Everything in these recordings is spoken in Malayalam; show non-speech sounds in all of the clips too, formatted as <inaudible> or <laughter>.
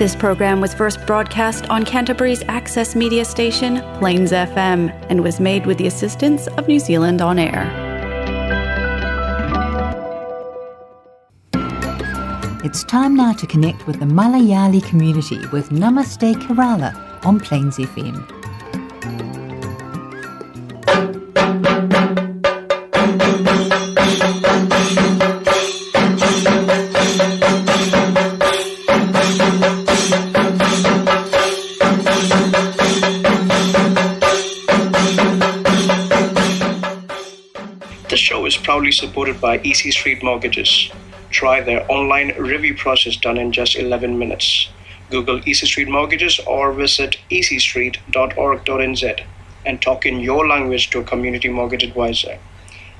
This program was first broadcast on Canterbury's access media station, Plains FM, and was made with the assistance of New Zealand On Air. It's time now to connect with the Malayali community with Namaste Kerala on Plains FM. proudly supported by EC Street Mortgages. Try their online review process done in just 11 minutes. Google EC Street Mortgages or visit ecstreet.org.nz and talk in your language to a community mortgage advisor.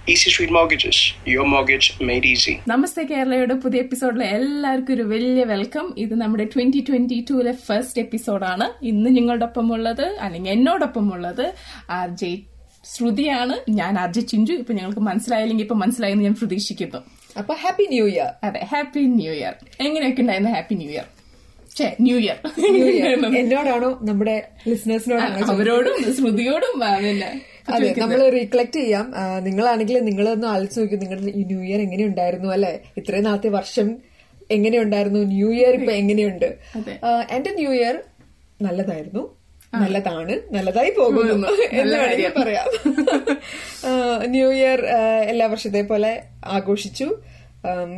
EC Street Mortgages, your mortgage made easy. നമസ്തേ കേരളയുടെ പുതിയ എപ്പിസോഡിലെ എല്ലാവർക്കും ഒരു വലിയ വെൽക്കം ഇത് നമ്മുടെ ട്വന്റി ട്വന്റി ടൂലെ ഫസ്റ്റ് എപ്പിസോഡാണ് ഇന്ന് നിങ്ങളോടൊപ്പം ഉള്ളത് അല്ലെങ്കിൽ എന്നോടൊപ്പം ഉള്ളത് ആർ ജെ ശ്രുതിയാണ് ഞാൻ ആർജി ചിഞ്ചു. ഇപ്പൊ ഞങ്ങൾക്ക് മനസ്സിലായില്ലെങ്കിൽ ഇപ്പൊ മനസ്സിലായെന്ന് ഞാൻ പ്രതീക്ഷിക്കുന്നു. അപ്പൊ ഹാപ്പി ന്യൂ ഇയർ. അതെ ഹാപ്പി ന്യൂ ഇയർ. എങ്ങനെയൊക്കെ ഉണ്ടായിരുന്നു happy new year? New year. <laughs> എന്നോടാണോ നമ്മുടെ ലിസണേഴ്സിനോടാണോ അവരോടും ശ്രുതിയോടും പിന്നെ അതെ നമ്മൾ റീകളക്ട് ചെയ്യാം. നിങ്ങളാണെങ്കിൽ നിങ്ങളൊന്ന് ആലോചിച്ച് നോക്കി നിങ്ങളുടെ ഈ ന്യൂ ഇയർ എങ്ങനെ ഉണ്ടായിരുന്നു അല്ലെ? ഇത്രയും നാളത്തെ വർഷം എങ്ങനെയുണ്ടായിരുന്നു? ന്യൂ ഇയർ ഇപ്പൊ എങ്ങനെയുണ്ട്? എന്റെ ന്യൂ ഇയർ നല്ലതായിരുന്നു. നല്ലതാണ് നല്ലതായി പോകുന്നു. എന്ന് വേണമെങ്കിൽ പറയാം. <laughs> ന്യൂ ഇയർ എല്ലാ വർഷത്തെ പോലെ ആഘോഷിച്ചു.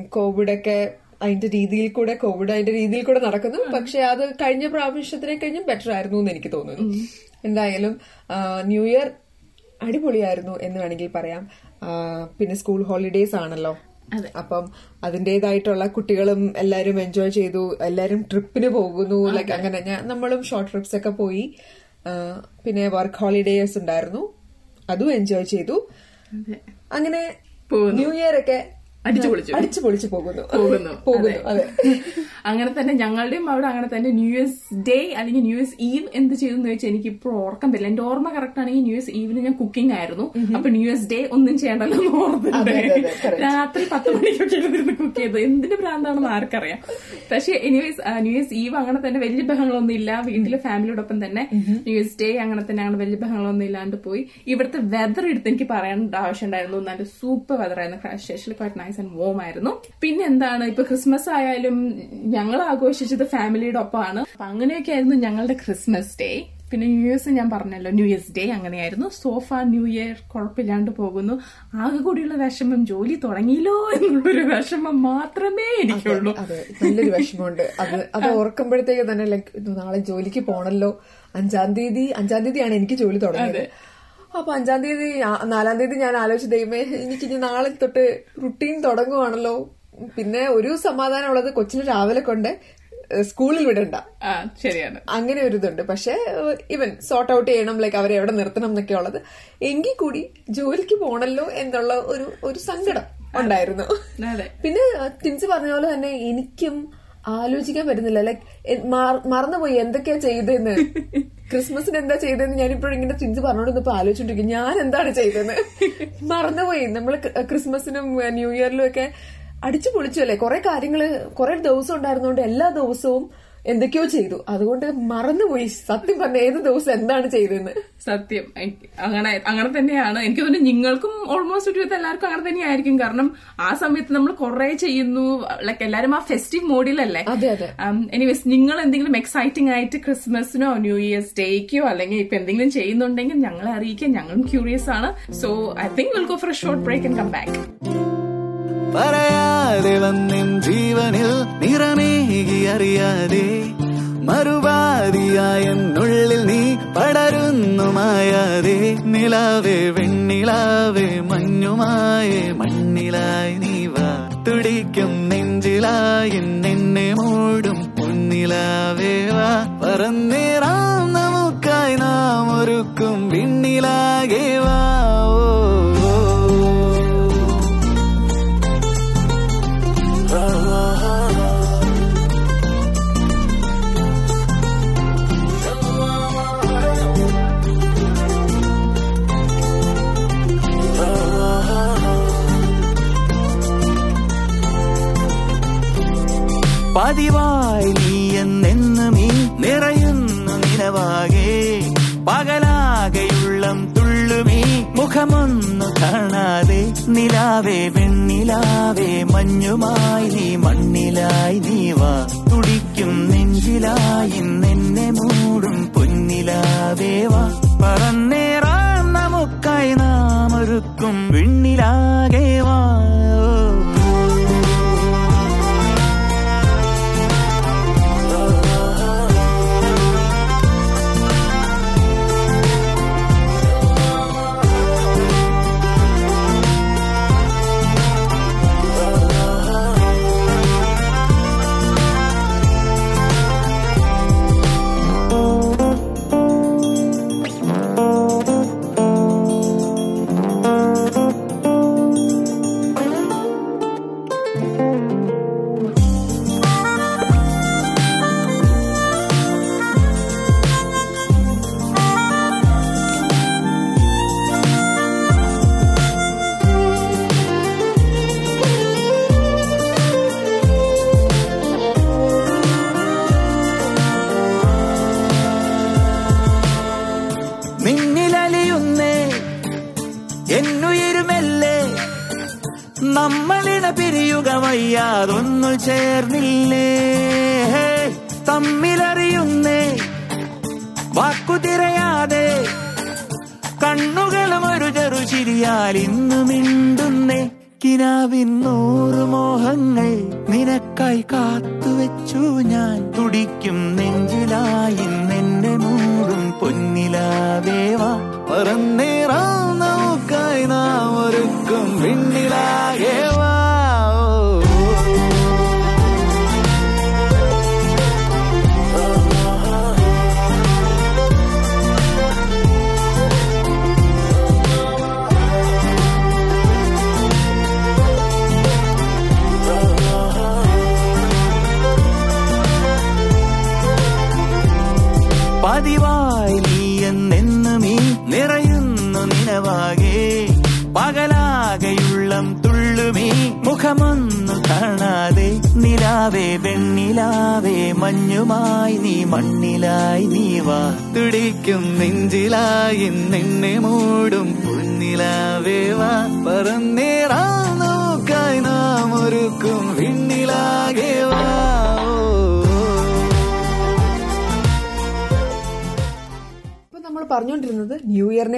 കോവിഡ് ഒക്കെ അതിന്റെ രീതിയിൽ കൂടെ കോവിഡ് അതിന്റെ രീതിയിൽ കൂടെ നടക്കുന്നു. പക്ഷെ അത് കഴിഞ്ഞ പ്രാവശ്യത്തിനെ കഴിഞ്ഞും ബെറ്റർ ആയിരുന്നു എന്ന് എനിക്ക് തോന്നുന്നു. എന്തായാലും ന്യൂ ഇയർ അടിപൊളിയായിരുന്നു എന്ന് വേണമെങ്കിൽ പറയാം. പിന്നെ സ്കൂൾ ഹോളിഡേസ് ആണല്ലോ. അപ്പം അതിന്റേതായിട്ടുള്ള കുട്ടികളും എല്ലാരും എൻജോയ് ചെയ്തു. എല്ലാരും ട്രിപ്പിന് പോകുന്നു. ലൈക്ക് അങ്ങനെ ഞാൻ നമ്മളും ഷോർട്ട് ട്രിപ്സ് ഒക്കെ പോയി. പിന്നെ വർക്ക് ഹോളിഡേസ് ഉണ്ടായിരുന്നു. അതും എൻജോയ് ചെയ്തു. അങ്ങനെ. ന്യൂ ഇയർ ഒക്കെ അടിച്ചു പൊളിച്ചു. അടിച്ചു പൊളിച്ചു പോകുന്നു. പോകുന്നു. <laughs> പോകുന്നു അതെ. <laughs> അങ്ങനെ തന്നെ ഞങ്ങളുടെയും അവിടെ അങ്ങനെ തന്നെ ന്യൂ ഇയേഴ്സ് ഡേ അല്ലെങ്കിൽ ന്യൂ ഇയേഴ്സ് ഈവ് എന്ത് ചെയ്തു എന്ന് വെച്ചാൽ എനിക്ക് ഇപ്പോൾ ഓർക്കാൻ പറ്റില്ല. എന്റെ ഓർമ്മ കറക്റ്റ് ആണെങ്കിൽ ന്യൂ ഇയേഴ്സ് ഈവിന് ഞാൻ കുക്കിംഗ് ആയിരുന്നു. അപ്പൊ ന്യൂ ഇയേഴ്സ് ഡേ ഒന്നും ചെയ്യണ്ടല്ലോ എന്ന് ഓർത്തിട്ട് <laughs> correct. രാത്രി പത്ത് മണിക്കൊക്കെ ഇരുന്നിരുന്ന് കുക്ക് ചെയ്തു എന്തിന്റെ ഭ്രാന്താണെന്ന് ആർക്കറിയാം. പക്ഷെ എനിവേസ് ന്യൂ ഇയേഴ്സ് ഈവ് അങ്ങനെ തന്നെ വലിയ ബഹങ്ങളൊന്നും ഇല്ല. വീട്ടിലെ ഫാമിലിയോടൊപ്പം തന്നെ ന്യൂ ഇയേഴ്സ് ഡേ അങ്ങനെ തന്നെ അങ്ങനെ വലിയ ബഹങ്ങളൊന്നും ഇല്ലാണ്ട് പോയി. ഇവിടുത്തെ വെതർ എടുത്ത് എനിക്ക് പറയേണ്ട ആവശ്യം ഉണ്ടായിരുന്നു നല്ല സൂപ്പർ വെതർ ആയിരുന്നു. Specially quite nice and warm ആയിരുന്നു പിന്നെ എന്താണ് ഇപ്പൊ ക്രിസ്മസ് ആയാലും ഞങ്ങൾ ആഘോഷിച്ചത് ഫാമിലിയുടെ ഒപ്പമാണ് അപ്പൊ അങ്ങനെയൊക്കെ ആയിരുന്നു ഞങ്ങളുടെ ക്രിസ്മസ് ഡേ പിന്നെ ന്യൂ ഇയേഴ്സ് ഞാൻ പറഞ്ഞല്ലോ ന്യൂ ഇയേഴ്സ് ഡേ അങ്ങനെയായിരുന്നു. സോഫ ന്യൂ ഇയർ കുഴപ്പമില്ലാണ്ട് പോകുന്നു. ആകെ കൂടിയുള്ള വിഷമം ജോലി തുടങ്ങിയില്ലോ എന്നുള്ളൊരു വിഷമം മാത്രമേ എനിക്കുള്ളൂ. അതെ നല്ലൊരു വിഷമമുണ്ട്. അത് <laughs> അത് ഓർക്കുമ്പോഴത്തേക്ക് തന്നെ ലൈക്ക് നാളെ ജോലിക്ക് പോണല്ലോ. അഞ്ചാം തീയതി അഞ്ചാം തീയതിയാണ് എനിക്ക് ജോലി തുടങ്ങിയത്. അപ്പൊ അഞ്ചാം തീയതി നാലാം തീയതി ഞാൻ ആലോചിച്ച ദൈവമേ എനിക്ക് ഇനി നാളെ തൊട്ട് റുട്ടീൻ തുടങ്ങുവാണല്ലോ. പിന്നെ ഒരു സമാധാനം ഉള്ളത് കൊച്ചിന് രാവിലെ കൊണ്ട് സ്കൂളിൽ വിടണ്ട. ശരിയാണ്. അങ്ങനെ ഒരു ഇതുണ്ട്. പക്ഷെ ഇവൻ സോർട്ട് ഔട്ട് ചെയ്യണം ലൈക്ക് അവരെ എവിടെ നിർത്തണം എന്നൊക്കെ ഉള്ളത്. എങ്കിൽ കൂടി ജോലിക്ക് പോണല്ലോ എന്നുള്ള ഒരു ഒരു സങ്കടം ഉണ്ടായിരുന്നു. പിന്നെ ടിൻസ് പറഞ്ഞ പോലെ തന്നെ എനിക്കും ആലോചിക്കാൻ പറ്റുന്നില്ല. ലൈക് മറന്നുപോയി എന്തൊക്കെയാ ചെയ്തതെന്ന് <laughs> ക്രിസ്മസിന് എന്താ ചെയ്തതെന്ന് ഞാനിപ്പോഴും ഇങ്ങനെ ടിൻസ് പറഞ്ഞോണ്ടിപ്പോ ആലോചിച്ചോണ്ടിരിക്കും. ഞാൻ എന്താണ് ചെയ്തതെന്ന്. <laughs> മറന്നുപോയി. നമ്മൾ ക്രിസ്മസിനും ന്യൂ ഇയറിലും ഒക്കെ അടിച്ചു പൊളിച്ചു അല്ലേ കുറെ കാര്യങ്ങൾ കുറെ ദിവസം ഉണ്ടായിരുന്നോണ്ട് എല്ലാ ദിവസവും എന്തൊക്കെയോ ചെയ്തു. അതുകൊണ്ട് മറന്നുപോയി. സത്യം പറഞ്ഞ ഏത് ദിവസം എന്താണ് ചെയ്തതെന്ന്. സത്യം. അങ്ങനെ അങ്ങനെ തന്നെയാണ്. എനിക്ക് തോന്നുന്നു നിങ്ങൾക്കും ഓൾമോസ്റ്റ് ഒരു വിധം എല്ലാവർക്കും അങ്ങനെ തന്നെയായിരിക്കും. കാരണം ആ സമയത്ത് നമ്മൾ കുറെ ചെയ്യുന്നു. ലൈക്ക് എല്ലാരും ആ ഫെസ്റ്റീവ് മോഡിലല്ലേ അതെ അതെ. എനിവേസ് നിങ്ങൾ എന്തെങ്കിലും എക്സൈറ്റിംഗ് ആയിട്ട് ക്രിസ്മസിനോ ന്യൂ ഇയേഴ്സ് ഡേക്കോ അല്ലെങ്കിൽ ഇപ്പൊ എന്തെങ്കിലും ചെയ്യുന്നുണ്ടെങ്കിൽ ഞങ്ങളെ അറിയിക്കാൻ ഞങ്ങളും ക്യൂറിയസ് ആണ്. So I think will go for short break and come back പറയാതെ വന്നിൻ ജീവനിൽ നിറമേകി അറിയാതെ മറുപാതിയായെന്നുള്ളിൽ നീ പടരുന്നു മായാതെ നിലാവേ വെണ്ണിലാവേ മഞ്ഞുമായേ മണ്ണിലായി നീ വാ. തുടിക്കും നെഞ്ചിലായി നിന്നെ മൂടും പൊന്നിലാവേ വാ. പറന്നേറാം നമുക്കായി നാം ഒരുക്കും പിന്നിലാകേ വാ. പതിവായി നീ എന്നെന്നും ഈ നിറയുന്നു നിലവാകെ പകലാകെയുള്ളം തുള്ളുമീ മുഖമൊന്നു കാണാതെ നിലാവേ വെണ്ണിലാവേ മഞ്ഞുമായി നീ മണ്ണിലായി നീവ തുടിക്കും നെഞ്ചിലായി നിന്നെ മൂടും പൊന്നിലാവേവ പറന്നേറാം നമുക്കായി നാം ഒരുക്കും വിണ്ണിലാ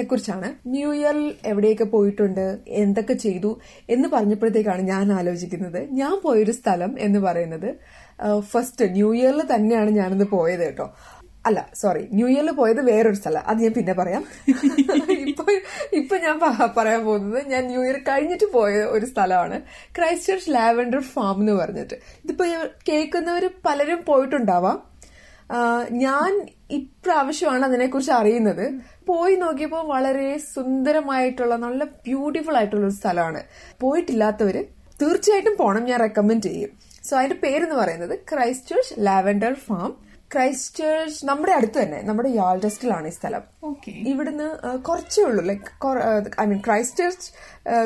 കുറിച്ചാണ്. ന്യൂ ഇയറിൽ എവിടെയൊക്കെ പോയിട്ടുണ്ട്? എന്തൊക്കെ ചെയ്തു? എന്ന് പറഞ്ഞപ്പോഴത്തേക്കാണ് ഞാൻ ആലോചിക്കുന്നത്. ഞാൻ പോയൊരു സ്ഥലം എന്ന് പറയുന്നത് ഫസ്റ്റ് ന്യൂ ഇയറിൽ തന്നെയാണ് ഞാനിന്ന് പോയത് കേട്ടോ. അല്ല സോറി ന്യൂ ഇയറിൽ പോയത് വേറൊരു സ്ഥലം. അത് ഞാൻ പിന്നെ പറയാം. <laughs> ഇപ്പൊ ഇപ്പൊ ഞാൻ പറയാൻ പോകുന്നത് ഞാൻ ന്യൂ ഇയർ കഴിഞ്ഞിട്ട് പോയ ഒരു സ്ഥലമാണ്. ക്രൈസ്റ്റ് ചർച്ച് ലാവൻഡർ ഫാം എന്ന് പറഞ്ഞിട്ട്. ഇതിപ്പോ കേൾക്കുന്നവർ പലരും പോയിട്ടുണ്ടാവാം. ഞാൻ ഇപ്രാവശ്യമാണ് അതിനെക്കുറിച്ച് അറിയുന്നത്. പോയി നോക്കിയപ്പോൾ വളരെ സുന്ദരമായിട്ടുള്ള നല്ല ബ്യൂട്ടിഫുൾ ആയിട്ടുള്ള ഒരു സ്ഥലമാണ്. പോയിട്ടില്ലാത്തവര് തീർച്ചയായിട്ടും പോണം ഞാൻ റെക്കമെൻഡ് ചെയ്യും. സോ അതിന്റെ പേരെന്ന് പറയുന്നത് Christchurch lavender farm. Christchurch നമ്മുടെ അടുത്ത് തന്നെ നമ്മുടെ യാൾഡസ്റ്റിലാണ് ഈ സ്ഥലം. ഇവിടുന്ന് കുറച്ചേ ഉള്ളൂ. Like I mean Christchurch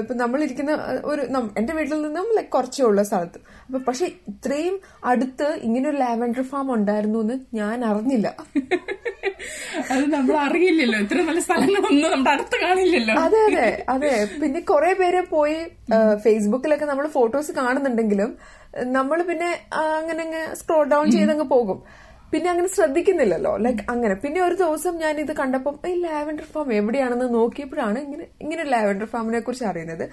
ഇപ്പൊ നമ്മളിരിക്കുന്ന ഒരു എന്റെ വീട്ടിൽ നിന്നും ലൈക്ക് കുറച്ചേ ഉള്ള സ്ഥലത്ത്. അപ്പൊ പക്ഷെ ഇത്രയും അടുത്ത് ഇങ്ങനെ ഒരു ലാവൻഡർ ഫാം ഉണ്ടായിരുന്നു എന്ന് ഞാൻ അറിഞ്ഞില്ല. <laughs> അത് നമ്മൾ അറിയില്ലല്ലോ. ഇത്ര നല്ല സ്ഥലങ്ങളൊന്നും നമ്മുടെ അടുത്ത് കാണില്ലല്ലോ. അതെ അതെ അതെ. പിന്നെ കുറെ പേര് പോയി ഫേസ്ബുക്കിലൊക്കെ നമ്മൾ ഫോട്ടോസ് കാണുന്നുണ്ടെങ്കിലും നമ്മൾ പിന്നെ അങ്ങനെ സ്ക്രോൾ ഡൗൺ ചെയ്തങ്ങ് പോകും. പിന്നെ അങ്ങനെ ശ്രദ്ധിക്കുന്നില്ലല്ലോ. ലൈക്ക് അങ്ങനെ. പിന്നെ ഒരു ദിവസം ഞാൻ ഇത് കണ്ടപ്പോൾ ഈ ലാവൻഡർ ഫാം എവിടെയാണെന്ന് നോക്കിയപ്പോഴാണ് ഇങ്ങനെ ഇങ്ങനെ ലാവൻഡർ ഫാമിനെ കുറിച്ച് അറിയുന്നത്.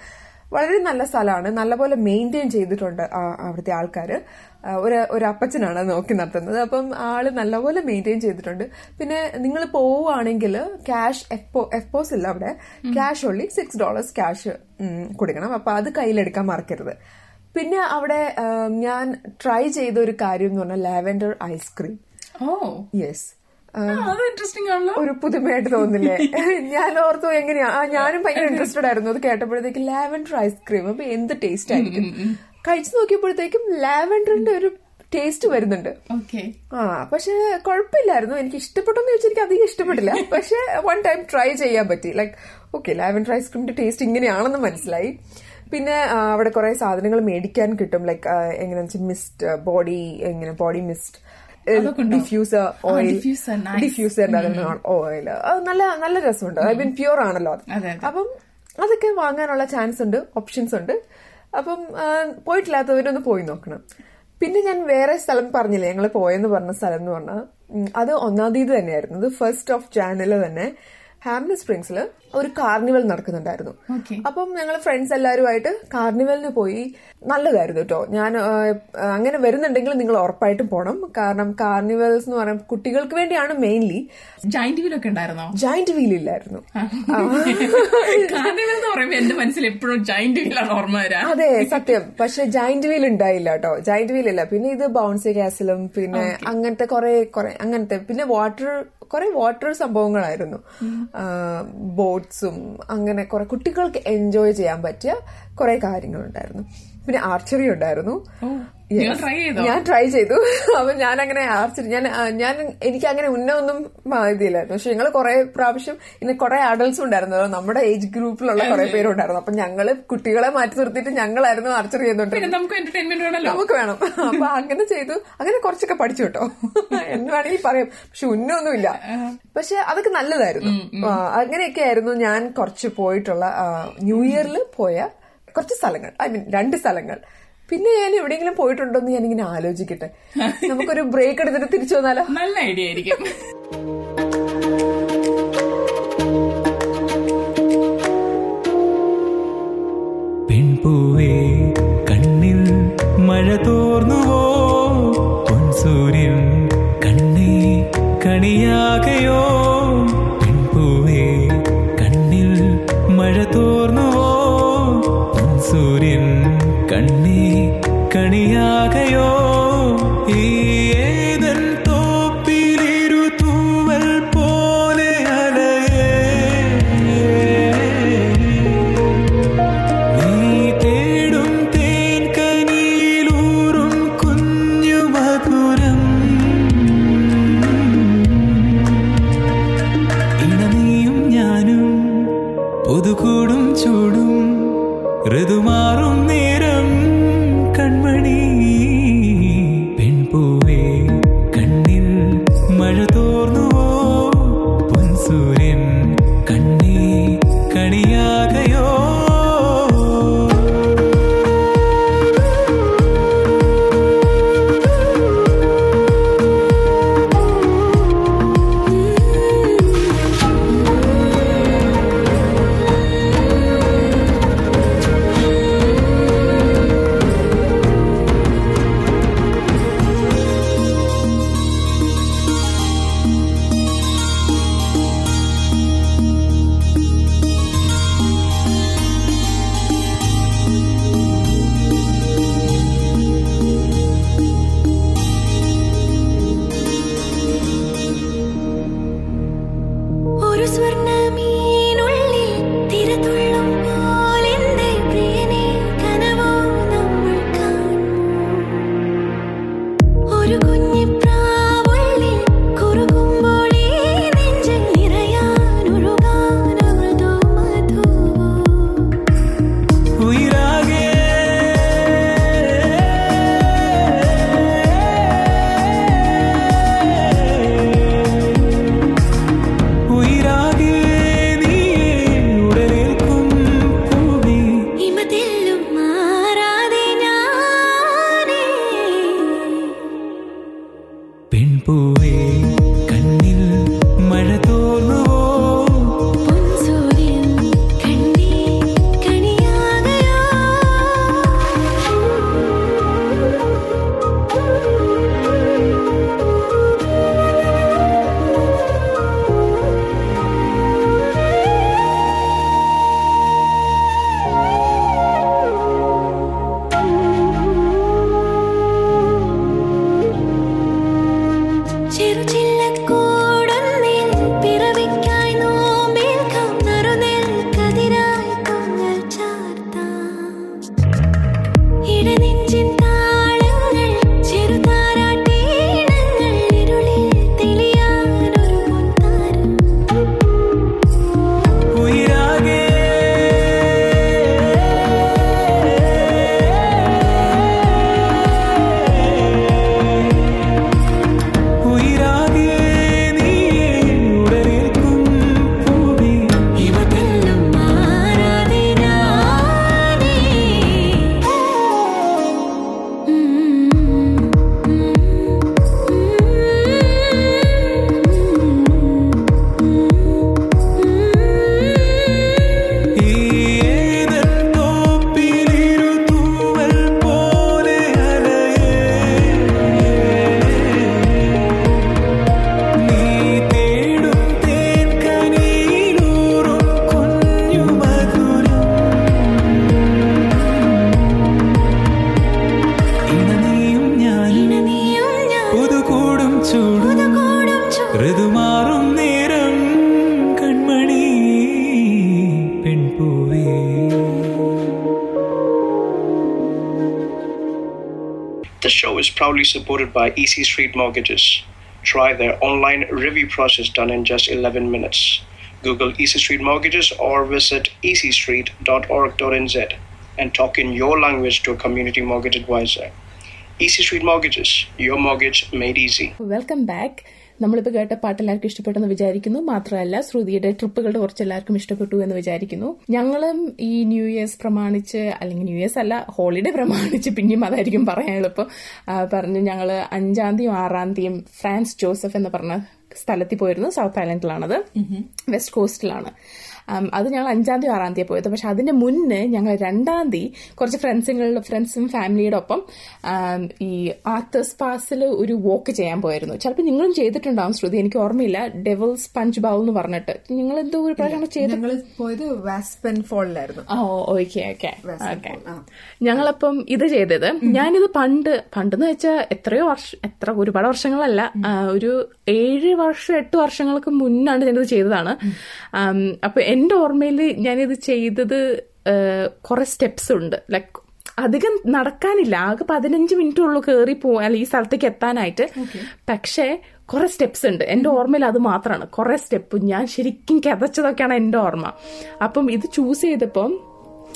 വളരെ നല്ല സ്ഥലമാണ്. നല്ലപോലെ മെയിന്റെയിൻ ചെയ്തിട്ടുണ്ട് ആ- അവിടുത്തെ ആൾക്കാർ ഒരു ഒരു അപ്പച്ചനാണ് നോക്കി നടത്തുന്നത്. അപ്പം ആൾ നല്ലപോലെ മെയിന്റെയിൻ ചെയ്തിട്ടുണ്ട്. പിന്നെ നിങ്ങൾ പോവുകയാണെങ്കിൽ ക്യാഷ് എഫ്പോസ് ഇല്ല അവിടെ. Cash only six dollars cash കൊടുക്കണം. അപ്പൊ അത് കയ്യിലെടുക്കാൻ മറക്കരുത്. പിന്നെ അവിടെ ഞാൻ ട്രൈ ചെയ്ത ഒരു കാര്യം എന്ന് പറഞ്ഞാൽ ലാവൻഡർ ഐസ്ക്രീം. യെസ് ഒരു പുതുമയായിട്ട് തോന്നില്ലേ <laughs> ഞാൻ ഓർത്തു എങ്ങനെയാ? ആ ഞാനും ഭയങ്കര ഇൻട്രസ്റ്റഡ് ആയിരുന്നു. അത് കേട്ടപ്പോഴത്തേക്ക് ലാവൻഡർ ഐസ്ക്രീം അപ്പൊ എന്ത് ടേസ്റ്റ് ആയിരിക്കും? കഴിച്ചു നോക്കിയപ്പോഴത്തേക്കും ലാവൻഡറിന്റെ ഒരു ടേസ്റ്റ് വരുന്നുണ്ട്. ഓക്കെ ആ പക്ഷെ കുഴപ്പമില്ലായിരുന്നു. എനിക്ക് ഇഷ്ടപ്പെട്ടെന്ന് ചോദിച്ചാൽ എനിക്ക് അധികം ഇഷ്ടപ്പെട്ടില്ല <laughs> പക്ഷെ വൺ ടൈം ട്രൈ ചെയ്യാൻ പറ്റി. ലൈക് ഓക്കെ ലാവൻഡർ ഐസ്ക്രീമിന്റെ ടേസ്റ്റ് ഇങ്ങനെയാണെന്ന് മനസ്സിലായി. പിന്നെ അവിടെ കുറെ സാധനങ്ങൾ മേടിക്കാൻ കിട്ടും. ലൈക് എങ്ങനെയാണെന്ന് വെച്ചാൽ മിസ്റ്റ് ബോഡി എങ്ങനെ body mist? Diffuser oil diffuser. ഡിഫ്യൂസറിന്റെ oil അത് നല്ല നല്ല രസമുണ്ട്. ഐ മീൻ പ്യൂർ ആണല്ലോ അത്. അപ്പം അതൊക്കെ വാങ്ങാനുള്ള ചാൻസ് ഉണ്ട് ഓപ്ഷൻസ് ഉണ്ട്. അപ്പം പോയിട്ടില്ലാത്തവരൊന്ന് പോയി നോക്കണം. പിന്നെ ഞാൻ വേറെ സ്ഥലം പറഞ്ഞില്ലേ? ഞങ്ങൾ പോയെന്ന് പറഞ്ഞ സ്ഥലം എന്ന് പറഞ്ഞാൽ അത് ഒന്നാം തീയതി തന്നെയായിരുന്നു. അത് ഫസ്റ്റ് ഓഫ് ജാനിൽ തന്നെ. ഹാംലി സ്പ്രിങ്സിൽ ഒരു കാർണിവൽ നടക്കുന്നുണ്ടായിരുന്നു. അപ്പം ഞങ്ങൾ ഫ്രണ്ട്സ് എല്ലാവരുമായിട്ട് കാർണിവലിന് പോയി നല്ലതായിരുന്നു കേട്ടോ ഞാൻ അങ്ങനെ വരുന്നുണ്ടെങ്കിൽ നിങ്ങൾ ഉറപ്പായിട്ടും പോകണം കാരണം കാർണിവൽസ് എന്ന് പറയുമ്പോൾ കുട്ടികൾക്ക് വേണ്ടിയാണ് മെയിൻലി ജൈന്റ് വീലൊക്കെ ഉണ്ടായിരുന്നോ? ജോയിന്റ് വീൽ ഇല്ലായിരുന്നു. കാർണിവൽ എന്ന് പറയുമ്പോൾ എന്റെ മനസ്സിൽ എപ്പോഴും ജൈന്റ് വീലാണ് ഓർമ്മ വരാ. അതെ സത്യം. പക്ഷെ ജോയിന്റ് വീൽ ഉണ്ടായില്ല കേട്ടോ ജോയിന്റ് വീൽ ഇല്ല. പിന്നെ ഇത് ബൗൺസി കാസിലും പിന്നെ അങ്ങനത്തെ കുറെ കുറെ അങ്ങനത്തെ. പിന്നെ വാട്ടർ കുറെ വാട്ടർ സംഭവങ്ങളായിരുന്നു. ബോട്ട്സും അങ്ങനെ കുറെ കുട്ടികൾക്ക് എൻജോയ് ചെയ്യാൻ പറ്റിയ കുറെ കാര്യങ്ങളുണ്ടായിരുന്നു. പിന്നെ ആർച്ചറി ഉണ്ടായിരുന്നു. നിങ്ങൾ ട്രൈ ചെയ്തു? <laughs> ഞാൻ ട്രൈ ചെയ്തു. അപ്പൊ ഞാൻ അങ്ങനെ ആർച്ചിട്ട് ഞാൻ ഞാൻ എനിക്ക് അങ്ങനെ ഉന്നൊന്നും ഇതില്ലായിരുന്നു പക്ഷെ ഞങ്ങൾ കുറെ പ്രാവശ്യം ഇന്ന് കുറെ അഡൾട്സ് ഉണ്ടായിരുന്നു. നമ്മുടെ ഏജ് ഗ്രൂപ്പിലുള്ള കുറെ പേരുണ്ടായിരുന്നു അപ്പൊ ഞങ്ങൾ കുട്ടികളെ മാറ്റി നിർത്തിയിട്ട് ഞങ്ങളായിരുന്നു ആർച്ചറി ചെയ്തോണ്ടിരുന്നത് നമുക്ക് എന്റർടൈൻമെന്റ് വേണമല്ലോ. നമുക്ക് വേണം. <laughs> അപ്പൊ അങ്ങനെ ചെയ്തു. അങ്ങനെ കുറച്ചൊക്കെ പഠിച്ചു കേട്ടോ. <laughs> എന്ന് വേണമെങ്കിൽ പറയാം. പക്ഷെ ഉന്നൊന്നുമില്ല പക്ഷെ അതൊക്കെ നല്ലതായിരുന്നു. അങ്ങനെയൊക്കെ ആയിരുന്നു ഞാൻ കുറച്ച് പോയിട്ടുള്ള ന്യൂ ഇയറിൽ പോയ കുറച്ച് സ്ഥലങ്ങൾ. ഐ മീൻ രണ്ട് സ്ഥലങ്ങൾ. പിന്നെ ഞാൻ എവിടെയെങ്കിലും പോയിട്ടുണ്ടോന്ന് ഞാൻ ഇങ്ങനെ ആലോചിക്കട്ടെ. നമുക്കൊരു ബ്രേക്ക് എടുത്തിട്ട് തിരിച്ചു വന്നാലോ? നല്ല ഐഡിയ ആയിരിക്കും. പെൺപൂവേ കണ്ണിൽ മഴ തോർന്നുവോ? പൊൻസൂര്യൻ കണ്ണേ കണിയാകയോ? കണിയാകയോ പെൺപൂവേ കണ്ണിൽ മഴ ചൂടും കൂടും ചൂട് ഋതുമാറും നേരം കൺമണി പെൺപൂവേ This show is proudly supported by Easy Street Mortgages. Try their online review process done in just 11 minutes. Google Easy Street Mortgages or visit easystreet.org.nz and talk in your language to a community mortgage advisor. Easy Street Mortgages your mortgage made easy welcome back നമ്മളിപ്പോൾ കേട്ട പാട്ട് എല്ലാവർക്കും ഇഷ്ടപ്പെട്ടെന്ന് വിചാരിക്കുന്നു. മാത്രമല്ല ശ്രുതിയുടെ ട്രിപ്പുകളുടെ കുറച്ച് എല്ലാവർക്കും ഇഷ്ടപ്പെട്ടു എന്ന് വിചാരിക്കുന്നു. ഞങ്ങളും ഈ ന്യൂ ഇയേഴ്സ് പ്രമാണിച്ച് അല്ലെങ്കിൽ ന്യൂ ഇയേഴ്സ് അല്ല ഹോളിഡേ പ്രമാണിച്ച് പിന്നെയും അതായിരിക്കും പറയാൻ എളുപ്പം പറഞ്ഞു ഞങ്ങൾ അഞ്ചാം തീയതി ആറാം തീയതി ഫ്രാൻസ് ജോസഫ് എന്ന് പറഞ്ഞ സ്ഥലത്തിൽ പോയിരുന്നു. സൗത്ത് ഐലൻഡിലാണത്. വെസ്റ്റ് കോസ്റ്റിലാണ് അത് ഞങ്ങൾ അഞ്ചാം തീയതി ആറാം തീയതി പോയത്. പക്ഷെ അതിന്റെ മുന്നേ ഞങ്ങൾ രണ്ടാം തീയതി കുറച്ച് ഫ്രണ്ട്സുകളുടെ ഫ്രണ്ട്സും ഫാമിലിയുടെ ഒപ്പം ഈ ആർത്തേഴ്സ് പാസിൽ ഒരു വോക്ക് ചെയ്യാൻ പോയിരുന്നു. ചിലപ്പോൾ നിങ്ങളും ചെയ്തിട്ടുണ്ടാവും ശ്രുതി. എനിക്ക് ഓർമ്മയില്ല. ഡെവൽസ് പഞ്ച് ബൗൾ എന്ന് പറഞ്ഞിട്ട്. നിങ്ങൾ എന്തോ ഒരു പ്രാവശ്യം ചെയ്ത് പോയത് വാസ്പെൻ ഫോളിലായിരുന്നു ഓ ഓക്കെ ഓക്കെ. ഞങ്ങളപ്പം ഇത് ചെയ്തത്. ഞാനിത് പണ്ട് പണ്ടെന്ന് വെച്ചാൽ എത്രയോ വർഷം എത്ര ഒരുപാട് വർഷങ്ങളല്ല. ഒരു ഏഴ് വർഷം എട്ട് വർഷങ്ങൾക്ക് മുന്നാണ് ഞാനിത് ചെയ്തതാണ്. അപ്പൊ എന്റെ ഓർമ്മയിൽ ഞാനിത് ചെയ്തത് കുറെ സ്റ്റെപ്സ് ഉണ്ട്. ലൈക്ക് അധികം നടക്കാനില്ല. ആകെ പതിനഞ്ച് മിനിറ്റ് ഉള്ളു കയറി പോകാൻ ഈ സ്ഥലത്തേക്ക് എത്താനായിട്ട്. പക്ഷേ കുറെ സ്റ്റെപ്സ് ഉണ്ട്. എന്റെ ഓർമ്മയിൽ അത് മാത്രമാണ് കുറെ സ്റ്റെപ്പ് ഞാൻ ശരിക്കും കിതച്ചതൊക്കെയാണ് എന്റെ ഓർമ്മ. അപ്പം ഇത് ചൂസ് ചെയ്തപ്പം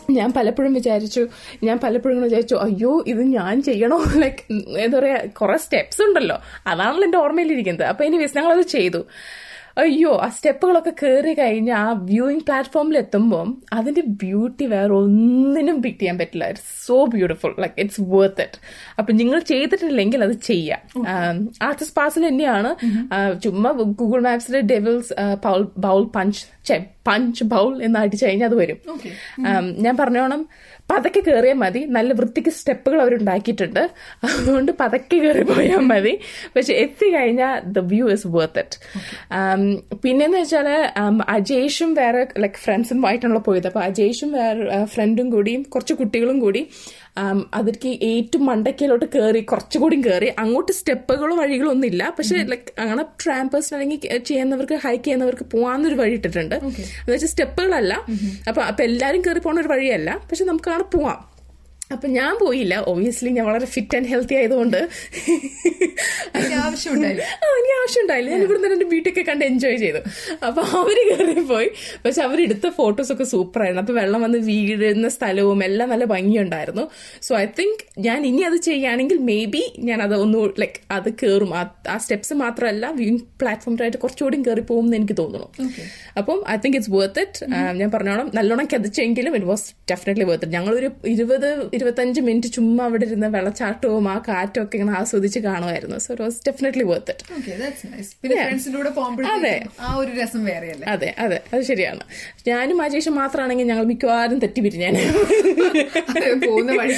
ഞാൻ പലപ്പോഴും വിചാരിച്ചു ഞാൻ പലപ്പോഴും വിചാരിച്ചു അയ്യോ ഇത് ഞാൻ ചെയ്യണോ? <laughs> ലൈക്ക് എന്താ പറയാ കുറെ സ്റ്റെപ്സ് ഉണ്ടല്ലോ. അതാണല്ലോ എന്റെ ഓർമ്മയിലിരിക്കുന്നത്. അപ്പൊ ഇനി ഞങ്ങളത് ചെയ്തു. അയ്യോ ആ സ്റ്റെപ്പുകളൊക്കെ കയറി കഴിഞ്ഞ് ആ വ്യൂയിങ് പ്ലാറ്റ്ഫോമിൽ എത്തുമ്പോൾ അതിന്റെ ബ്യൂട്ടി വേറെ ഒന്നിനും ബീറ്റ് ചെയ്യാൻ പറ്റില്ല. It's so beautiful like it's worth it അപ്പൊ നിങ്ങൾ ചെയ്തിട്ടില്ലെങ്കിൽ അത് ചെയ്യാം. ആർട്ടിസ്റ്റ് പാസിൽ തന്നെയാണ്. ആ, ചുമ്മാ Google മാപ്സിലെ Devil's Bowl Punch Punch Bowl എന്ന് അടിച്ചു കഴിഞ്ഞാൽ അത് വരും. ആം, ഞാൻ പറഞ്ഞോണം പതക്കെ കയറിയാൽ മതി. നല്ല വൃത്തിക്ക് സ്റ്റെപ്പുകൾ അവരുണ്ടാക്കിയിട്ടുണ്ട്. അതുകൊണ്ട് പതക്കെ കയറി പോയാൽ മതി. പക്ഷെ എത്തിക്കഴിഞ്ഞാൽ the view is worth it പിന്നെന്ന് വെച്ചാൽ ആം, അജേഷും വേറെ ലൈക്ക് ഫ്രണ്ട്സും ആയിട്ടാണല്ലോ പോയത്. അപ്പൊ അജേഷും വേറെ ഫ്രണ്ടും കൂടിയും കുറച്ച് കുട്ടികളും കൂടി അതിലേക്ക് ഏറ്റവും മണ്ടക്കയിലോട്ട് കയറി കുറച്ചുകൂടി കയറി അങ്ങോട്ട് സ്റ്റെപ്പുകളോ വഴികളോ ഒന്നും ഇല്ല പക്ഷെ ലൈക്ക് അങ്ങനെ ട്രാമ്പേഴ്സിന് അല്ലെങ്കിൽ ചെയ്യുന്നവർക്ക് ഹൈക്ക് ചെയ്യുന്നവർക്ക് പോകാമെന്നൊരു വഴി ഇട്ടിട്ടുണ്ട് എന്ന് വെച്ചാൽ സ്റ്റെപ്പുകളല്ല അപ്പൊ അപ്പൊ എല്ലാരും കയറി പോകുന്ന ഒരു വഴിയല്ല. പക്ഷെ നമുക്ക് അങ്ങനെ പോവാം. അപ്പൊ ഞാൻ പോയില്ല. ഒബിയസ്ലി ഞാൻ വളരെ ഫിറ്റ് ആൻഡ് ഹെൽത്തി ആയതുകൊണ്ട്. ആവശ്യമുണ്ടായില്ല ആ, എനിക്ക് ആവശ്യമുണ്ടായില്ല ഞാൻ ഇവിടുന്ന് എന്റെ ബ്യൂട്ടിയൊക്കെ കണ്ട് എൻജോയ് ചെയ്തു. അപ്പൊ അവർ കയറി പോയി പക്ഷെ അവരെടുത്ത ഫോട്ടോസ് ഒക്കെ സൂപ്പർ ആയിരുന്നു. അപ്പൊ വെള്ളം വന്ന് വീഴുന്ന സ്ഥലവും എല്ലാം നല്ല ഭംഗിയുണ്ടായിരുന്നു. സോ ഐ തിങ്ക് ഞാൻ ഇനി അത് ചെയ്യുകയാണെങ്കിൽ മേ ബി ഞാൻ അത് ഒന്ന് ലൈക്ക് അത് കയറും ആ- ആ സ്റ്റെപ്സ് മാത്രമല്ല വ്യൂയിങ് പ്ലാറ്റ്ഫോമിലായിട്ട് കുറച്ചുകൂടി കയറി പോകും എന്ന് എനിക്ക് തോന്നുന്നു. അപ്പം I think it's worth it ഞാൻ പറഞ്ഞോളാം. നല്ലോണം കെതിച്ചെങ്കിലും it was definitely worth it ഞങ്ങളൊരു ഇരുപത് ഇരുപത്തഞ്ച് മിനിറ്റ് ചുമ്മാ അവിടെ ഇരുന്ന് വെള്ളച്ചാട്ടവും ആ കാറ്റും ഒക്കെ ഇങ്ങനെ ആസ്വദിച്ച് കാണുമായിരുന്നു. So it was definitely worth it അതെ. ആ ഒരു രസം വേറെയല്ലേ? അതെ അതെ. അത് ശരിയാണ്. ഞാനും അജേഷും മാത്രമാണെങ്കിൽ ഞങ്ങൾ മിക്കവാറും വഴി.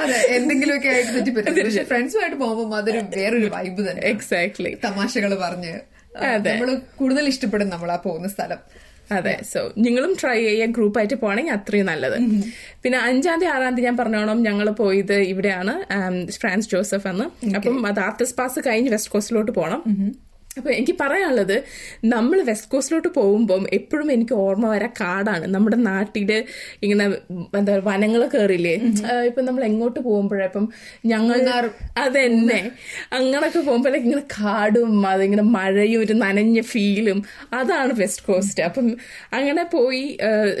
അതെ എന്തെങ്കിലുമൊക്കെ ആയിട്ട് തെറ്റിപ്പറ്റും. പക്ഷെ ഫ്രണ്ട്സുമായിട്ട് പോകുമ്പോൾ അതൊരു വേറൊരു വൈബ് തന്നെ. എക്സാക്ട്ലി തമാശകൾ പറഞ്ഞ്. നമ്മൾ കൂടുതൽ ഇഷ്ടപ്പെടും നമ്മൾ ആ പോകുന്ന സ്ഥലം. അതെ. സോ നിങ്ങളും ട്രൈ ചെയ്യുക ഗ്രൂപ്പായിട്ട് പോകണമെങ്കിൽ അത്രയും നല്ലത്. പിന്നെ അഞ്ചാം തീയതി ആറാം തീയതി ഞാൻ പറഞ്ഞോണം ഞങ്ങൾ പോയത് ഇവിടെയാണ് ഫ്രാൻസ് ജോസഫ് എന്ന്. അപ്പം അത് ആർട്ടിസ്റ്റ് പാസ് കഴിഞ്ഞ് വെസ്റ്റ് കോസ്റ്റിലോട്ട് പോകണം അപ്പൊ എനിക്ക് പറയാനുള്ളത് നമ്മൾ വെസ്റ്റ് കോസ്റ്റിലോട്ട് പോകുമ്പം എപ്പോഴും എനിക്ക് ഓർമ്മ വരാ കാടാണ്. നമ്മുടെ നാട്ടിൽ ഇങ്ങനെ എന്താ വനങ്ങൾ കയറില്ലേ ഇപ്പൊ നമ്മൾ എങ്ങോട്ട് പോകുമ്പോഴപ്പം ഞങ്ങൾ അതെന്നെ. അങ്ങനൊക്കെ പോകുമ്പോൾ ഇങ്ങനെ കാടും അതിങ്ങനെ മഴയും ഒരു നനഞ്ഞ ഫീലും അതാണ് വെസ്റ്റ് കോസ്റ്റ് അപ്പം അങ്ങനെ പോയി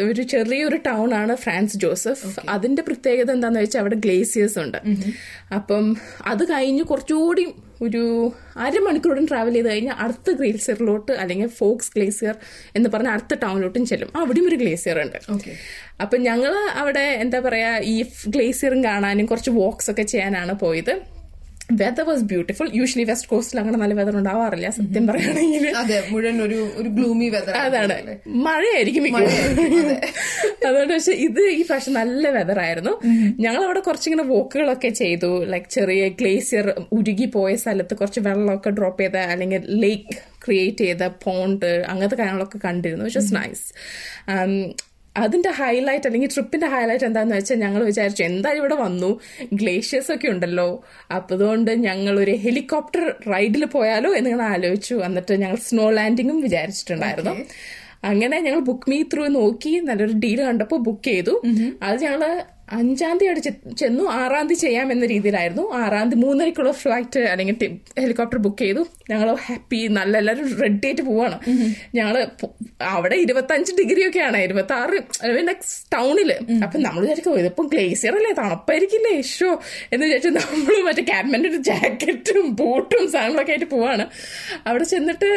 ഒരു ചെറിയൊരു ടൗൺ ആണ് ഫ്രാൻസ് ജോസഫ്. അതിന്റെ പ്രത്യേകത എന്താന്ന് വെച്ചാൽ അവിടെ ഗ്ലേസിയേഴ്സ് ഉണ്ട്. അപ്പം അത് കഴിഞ്ഞ് കുറച്ചുകൂടി ഒരു അരമണിക്കൂറും ട്രാവൽ ചെയ്ത് കഴിഞ്ഞാൽ അടുത്ത ഗ്ലേസിയറിലോട്ട് അല്ലെങ്കിൽ ഫോക്സ് ഗ്ലേസിയർ എന്ന് പറഞ്ഞ അടുത്ത ടൗണിലോട്ടും ചെല്ലും. അവിടെയും ഒരു ഗ്ലേസിയർ ഉണ്ട്. അപ്പം ഞങ്ങൾ അവിടെ എന്താ പറയാ ഈ ഗ്ലേസിയറും കാണാനും കുറച്ച് വോക്സ് ഒക്കെ ചെയ്യാനാണ് പോയത്. Weather was beautiful usually West കോസ്റ്റിൽ അങ്ങനെ നല്ല വെതർ ഉണ്ടാവാറില്ല സത്യം പറയുകയാണെങ്കിൽ. അതെ മുഴുവൻ ഒരു ഒരു ഗ്ലൂമി വെതർ അതാണ്. മഴയായിരിക്കും. അതുകൊണ്ട് പക്ഷെ ഇത് ഈ പ്രാവശ്യം നല്ല വെതർ ആയിരുന്നു. ഞങ്ങൾ അവിടെ കുറച്ചിങ്ങനെ വോക്കുകളൊക്കെ ചെയ്തു. ലൈക് ചെറിയ ഗ്ലേസിയർ ഉരുകി പോയ സ്ഥലത്ത് കുറച്ച് വെള്ളമൊക്കെ ഡ്രോപ്പ് ചെയ്ത അല്ലെങ്കിൽ ലേക്ക് ക്രിയേറ്റ് ചെയ്ത പോണ്ട് അങ്ങനത്തെ കാര്യങ്ങളൊക്കെ കണ്ടിരുന്നു വിച്ച് വാസ് നൈസ് അതിന്റെ ഹൈലൈറ്റ് അല്ലെങ്കിൽ ട്രിപ്പിന്റെ ഹൈലൈറ്റ് എന്താന്ന് വെച്ചാൽ ഞങ്ങൾ വിചാരിച്ചു എന്തായാലും ഇവിടെ വന്നു? ഗ്ലേഷ്യേഴ്സ് ഒക്കെ ഉണ്ടല്ലോ. അപ്പൊ അതുകൊണ്ട് ഞങ്ങൾ ഒരു ഹെലികോപ്റ്റർ റൈഡിൽ പോയാലോ എന്ന് ഞങ്ങൾ ആലോചിച്ചു. എന്നിട്ട് ഞങ്ങൾ സ്നോ ലാൻഡിങ്ങും വിചാരിച്ചിട്ടുണ്ടായിരുന്നു. അങ്ങനെ ഞങ്ങൾ ബുക്ക് മീ ത്രൂ നോക്കി. നല്ലൊരു ഡീൽ കണ്ടപ്പോൾ ബുക്ക് ചെയ്തു. അത് ഞങ്ങൾ അഞ്ചാം തീയതി അവിടെ ചെന്നു ആറാം തീയതി ചെയ്യാം എന്ന രീതിയിലായിരുന്നു. ആറാം തീയതി മൂന്നരക്കുള്ള ഫ്ലൈറ്റ് അല്ലെങ്കിൽ ഹെലികോപ്റ്റർ ബുക്ക് ചെയ്തു. ഞങ്ങൾ ഹാപ്പി നല്ല എല്ലാവരും റെഡി ആയിട്ട് പോവാണ്. ഞങ്ങൾ അവിടെ ഇരുപത്തഞ്ച് ഡിഗ്രി ഒക്കെയാണ് ഇരുപത്തി ആറ് ടൗണിൽ അപ്പൊ നമ്മൾ വിചാരിക്കും ഇതിപ്പം ഗ്ലേസിയർ അല്ലേ? തണുപ്പായിരിക്കില്ലേ? ഇഷോ എന്ന് വിചാരിച്ചു നമ്മൾ മറ്റേ ക്യാബിന്റെ ഒരു ജാക്കറ്റും ബൂട്ടും സാധനങ്ങളൊക്കെ ആയിട്ട് പോവാണ്. അവിടെ ചെന്നിട്ട്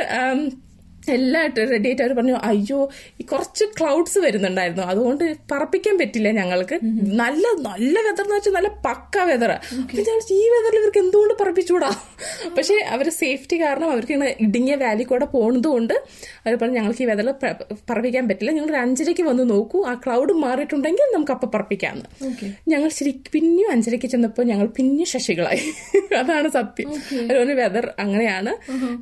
ആം, എല്ലാം റെഡി ആയിട്ട് അവർ പറഞ്ഞു അയ്യോ ഈ കുറച്ച് ക്ലൗഡ്സ് വരുന്നുണ്ടായിരുന്നു. അതുകൊണ്ട് പറപ്പിക്കാൻ പറ്റില്ല ഞങ്ങൾക്ക്. നല്ല നല്ല വെതർ എന്ന് വെച്ചാൽ നല്ല പക്ക വെതർ ഈ വെതറിൽ ഇവർക്ക് എന്തുകൊണ്ട് പറപ്പിച്ചൂടാ <laughs> പക്ഷെ അവർ സേഫ്റ്റി കാരണം അവർക്ക് ഇങ്ങനെ ഇടുങ്ങിയ വാലി കൂടെ പോണത് കൊണ്ട് അവർ പറഞ്ഞു ഞങ്ങൾക്ക് ഈ വെതറിൽ പറപ്പിക്കാൻ പറ്റില്ല. ഞങ്ങൾ അഞ്ചരയ്ക്ക് വന്ന് നോക്കൂ. ആ ക്ലൗഡ് മാറിയിട്ടുണ്ടെങ്കിൽ നമുക്ക് അപ്പം പറപ്പിക്കാമെന്ന് ഞങ്ങൾ ശരി പിന്നെയും അഞ്ചരയ്ക്ക് ചെന്നപ്പോൾ ഞങ്ങൾ പിന്നെ ശശികളായി. <laughs> അതാണ് സത്യം. അതുപോലെ വെതർ അങ്ങനെയാണ്.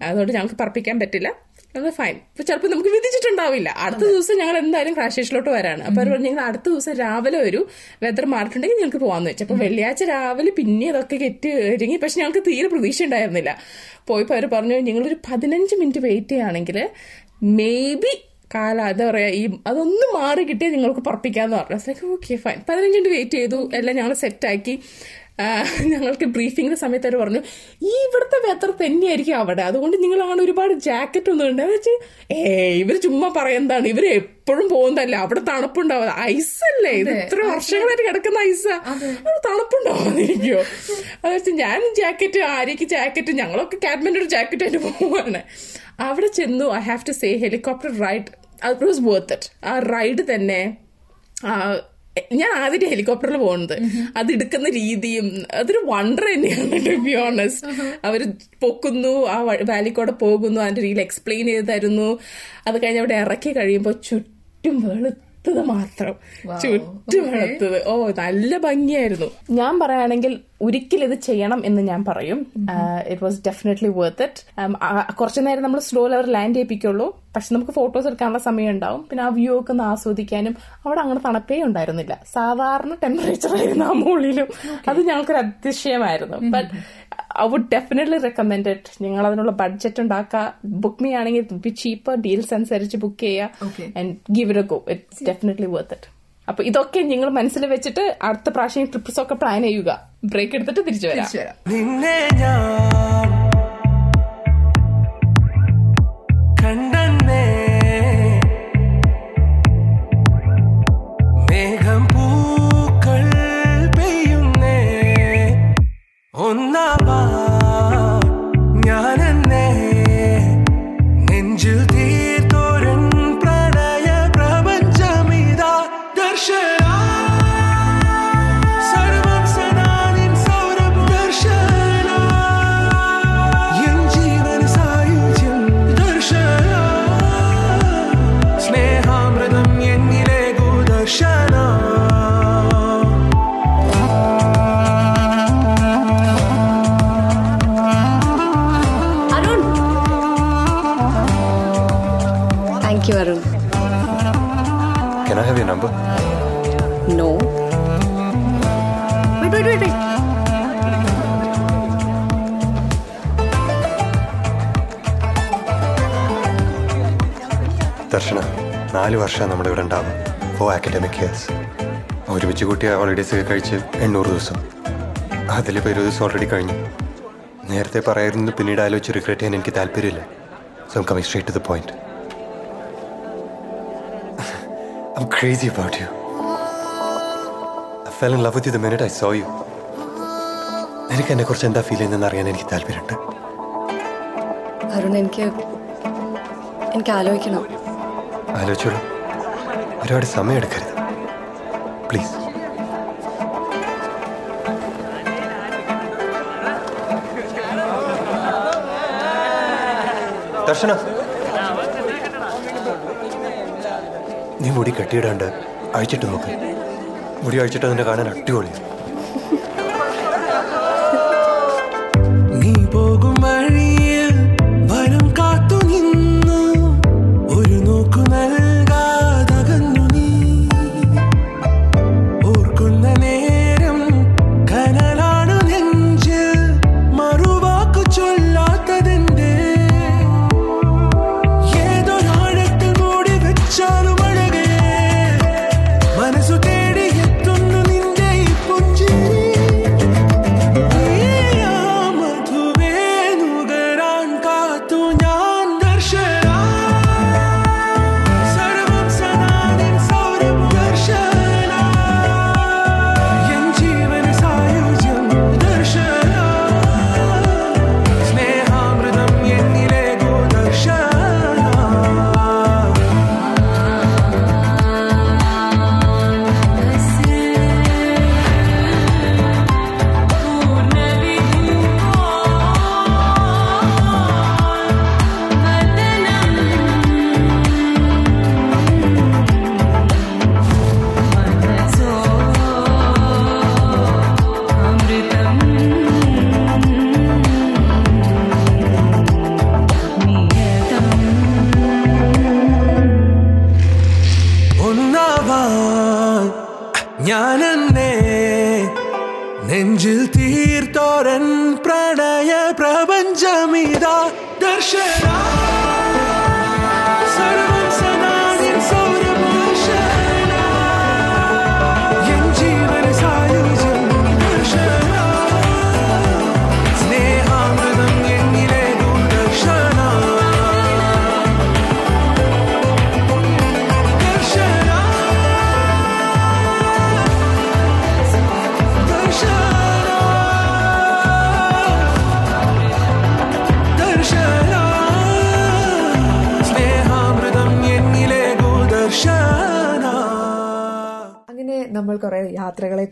അതുകൊണ്ട് ഞങ്ങൾക്ക് പറപ്പിക്കാൻ പറ്റില്ല. അത് ഫൈൻ ഇപ്പൊ ചിലപ്പോൾ നമുക്ക് വിധിച്ചിട്ടുണ്ടാവില്ല. അടുത്ത ദിവസം ഞങ്ങൾ എന്തായാലും ക്രാഷേഷിലോട്ട് വരാണ്. അപ്പൊ അവർ പറഞ്ഞു ഞങ്ങൾ അടുത്ത ദിവസം രാവിലെ ഒരു വെതർ മാറിയിട്ടുണ്ടെങ്കിൽ ഞങ്ങൾക്ക് പോകാന്ന് വെച്ചു. അപ്പൊ വെള്ളിയാഴ്ച രാവിലെ പിന്നെ അതൊക്കെ കെറ്റ് ഒരുങ്ങി. പക്ഷെ ഞങ്ങൾക്ക് തീരെ പ്രതീക്ഷ ഉണ്ടായിരുന്നില്ല. പോയപ്പോൾ അവർ പറഞ്ഞു ഞങ്ങളൊരു പതിനഞ്ച് മിനിറ്റ് വെയിറ്റ് ചെയ്യുകയാണെങ്കിൽ മേ ബി കാല എന്താ പറയാ ഈ അതൊന്നും മാറി കിട്ടിയാൽ നിങ്ങൾക്ക് പറപ്പിക്കാന്ന് പറഞ്ഞു. ഓക്കെ ഫൈൻ പതിനഞ്ച് മിനിറ്റ് വെയിറ്റ് ചെയ്തു. എല്ലാം ഞങ്ങൾ സെറ്റാക്കി ഞങ്ങൾക്ക് ബ്രീഫിങ്ങിന്റെ സമയത്ത് അവർ പറഞ്ഞു ഈ ഇവിടുത്തെ വെതർ തന്നെയായിരിക്കും അവിടെ. അതുകൊണ്ട് നിങ്ങൾ അങ്ങനെ ഒരുപാട് ജാക്കറ്റ് ഒന്നും ഉണ്ട് വെച്ച് ഏ ഇവർ ചുമ്മാ പറയുന്നതാണ്. ഇവർ എപ്പോഴും പോകുന്നതല്ല. അവിടെ തണുപ്പുണ്ടാവും. അല്ലേ? ഇത് ഇത്ര വർഷങ്ങളായിട്ട് കിടക്കുന്ന ഐസാ അവിടെ തണുപ്പുണ്ടാവുന്നിരിക്കോ അത് വെച്ച് ഞാൻ ജാക്കറ്റ് ആര്യക്ക് ജാക്കറ്റ് ഞങ്ങളൊക്കെ കാഡ്മിന്റെ ഒരു ജാക്കറ്റ് ആയിട്ട് പോവാണ്. അവിടെ ചെന്നു. I have to say helicopter ride അത് വാസ് വർത്ത് ഇറ്റ് ആ റൈഡ് തന്നെ ആ, ഞാൻ ആദ്യം ഹെലികോപ്റ്ററിൽ പോകുന്നത്. അത് എടുക്കുന്ന രീതിയും അതൊരു വണ്ടർ തന്നെയാണ് ടു ബി ഓണസ്റ്റ് അവർ പൊക്കുന്നു ആ വാലി കൂടെ പോകുന്നു അതിന്റെ രീതിയിൽ എക്സ്പ്ലെയിൻ ചെയ്ത് തരുന്നു. അത് കഴിഞ്ഞ് അവിടെ ഇറക്കി കഴിയുമ്പോൾ ചുറ്റും വെളുത്തത് മാത്രം. ചുറ്റും വെളുത്തത്. ഓ നല്ല ഭംഗിയായിരുന്നു. ഞാൻ പറയുകയാണെങ്കിൽ ഒരിക്കലും ഇത് ചെയ്യണം എന്ന് ഞാൻ പറയും. It was definitely worth it കുറച്ചു നേരം നമ്മൾ സ്ലോ ലെവർ ലാൻഡ് ചെയ്യിപ്പിക്കുള്ളൂ. പക്ഷെ നമുക്ക് ഫോട്ടോസ് എടുക്കാനുള്ള സമയം ഉണ്ടാവും. പിന്നെ ആ വ്യൂ ഒക്കെ ഒന്ന് ആസ്വദിക്കാനും അവിടെ അങ്ങനെ തണുപ്പേ ഉണ്ടായിരുന്നില്ല. സാധാരണ ടെമ്പറേച്ചർ ആയിരുന്നു ആ മുകളിലും. അത് ഞങ്ങൾക്കൊരു അതിശയമായിരുന്നു. But I would definitely recommend it നിങ്ങൾ അതിനുള്ള ബഡ്ജറ്റ് ഉണ്ടാക്കുക. ബുക്ക് മീ ആണെങ്കിൽ ചീപ്പ് ഡീൽസ് അനുസരിച്ച് ബുക്ക് ചെയ്യുക. And give it a go it's definitely worth it അപ്പൊ ഇതൊക്കെ നിങ്ങൾ മനസ്സിൽ വെച്ചിട്ട് അടുത്ത പ്രാവശ്യം ട്രിപ്സ് ഒക്കെ പ്ലാൻ ചെയ്യുക. ബ്രേക്ക് എടുത്തിട്ട് തിരിച്ചു വരാം. നിന്നെ ഞാൻ ദർശന. നാല് വർഷം നമ്മുടെ ഇവിടെ ഉണ്ടാവും. ഓ അക്കാഡമിക് ഇയേഴ്സ് ഒരുമിച്ച് കൂട്ടിയ ഹോളിഡേസ് ഒക്കെ കഴിച്ച് എണ്ണൂറ് ദിവസം. അതിലിപ്പോൾ ഇരുപത് ദിവസം ഓൾറെഡി കഴിഞ്ഞു. നേരത്തെ പറയായിരുന്നു പിന്നീട് ആലോചിച്ച് റിഗ്രറ്റ് ചെയ്യാൻ എനിക്ക് താല്പര്യമില്ല. So coming straight to the point I'm crazy about you. I fell in love with you the minute I saw you. നിനക്ക് എന്നെ കുറിച്ച് എന്താ ഫീൽ ചെയ്യുന്നതെന്ന് അറിയാൻ എനിക്ക് താല്പര്യമുണ്ട്. അരുൺ എനിക്ക് എനിക്ക് ആലോചിക്കണം. ആലോചിച്ചോളൂ. ഒരുപാട് സമയം എടുക്കരുത്. പ്ലീസ് ദർശന. നീ മുടി കെട്ടിയിടാണ്ട് അഴിച്ചിട്ട് നോക്ക്. മുടി അഴിച്ചിട്ട് നിന്നെ കാണാൻ അടിപൊളിയാണ്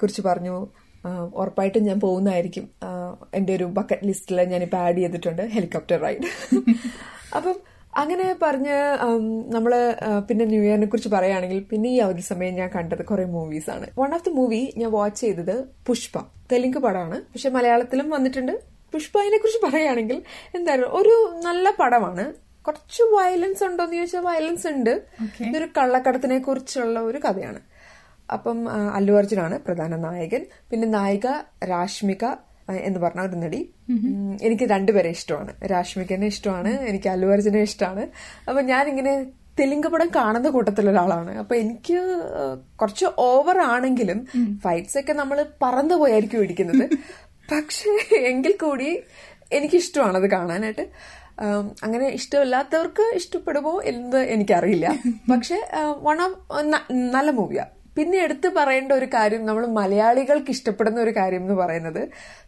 കുറിച്ച് പറഞ്ഞു. ഉറപ്പായിട്ടും ഞാൻ പോകുന്നതായിരിക്കും. എന്റെ ഒരു ബക്കറ്റ് ലിസ്റ്റിൽ ഞാനിപ്പോൾ ആഡ് ചെയ്തിട്ടുണ്ട്. ഹെലികോപ്റ്റർ റൈഡ് <laughs> അപ്പം അങ്ങനെ പറഞ്ഞ് നമ്മൾ നമ്മൾ പിന്നെ ന്യൂ ഇയറിനെ കുറിച്ച് പറയുകയാണെങ്കിൽ പിന്നെ ഈ അവധി സമയം ഞാൻ കണ്ടത് കുറെ മൂവീസ് ആണ്. വൺ ഓഫ് ദി മൂവി ഞാൻ വാച്ച് ചെയ്തത് പുഷ്പ. തെലുങ്ക് പടമാണ്. പക്ഷെ മലയാളത്തിലും വന്നിട്ടുണ്ട്. പുഷ്പ അതിനെ കുറിച്ച് പറയുകയാണെങ്കിൽ എന്തായാലും ഒരു നല്ല പടമാണ്. കുറച്ച് വയലൻസ് ഉണ്ടോ എന്ന് ചോദിച്ചാൽ വയലൻസ് ഉണ്ട് ഇതൊരു കള്ളക്കടത്തിനെ കുറിച്ചുള്ള ഒരു കഥയാണ്. അപ്പം അല്ലു അർജുനാണ് പ്രധാന നായകൻ. പിന്നെ നായിക രാഷ്മിക എന്ന് പറഞ്ഞ ഒരു നടി. എനിക്ക് രണ്ടുപേരെ ഇഷ്ടമാണ്. രാഷ്മികനെ ഇഷ്ടമാണ് എനിക്ക് അല്ലു അർജുനെ ഇഷ്ടമാണ്. അപ്പൊ ഞാനിങ്ങനെ തെലുങ്ക് പടം കാണുന്ന കൂട്ടത്തിലൊരാളാണ് അപ്പൊ എനിക്ക് കുറച്ച് ഓവർ ആണെങ്കിലും ഫൈറ്റ്സ് ഒക്കെ നമ്മൾ പറന്നു പോയായിരിക്കും ഇടിക്കുന്നത്. പക്ഷേ എങ്കിൽ കൂടി എനിക്കിഷ്ടമാണ് അത് കാണാനായിട്ട്. അങ്ങനെ ഇഷ്ടമില്ലാത്തവർക്ക് ഇഷ്ടപ്പെടുമോ എന്ന് എനിക്കറിയില്ല. പക്ഷെ വൺ ഓഫ് നല്ല മൂവിയാ. പിന്നെ എടുത്തു പറയേണ്ട ഒരു കാര്യം നമ്മൾ മലയാളികൾക്ക് ഇഷ്ടപ്പെടുന്ന ഒരു കാര്യം എന്ന് പറയുന്നത്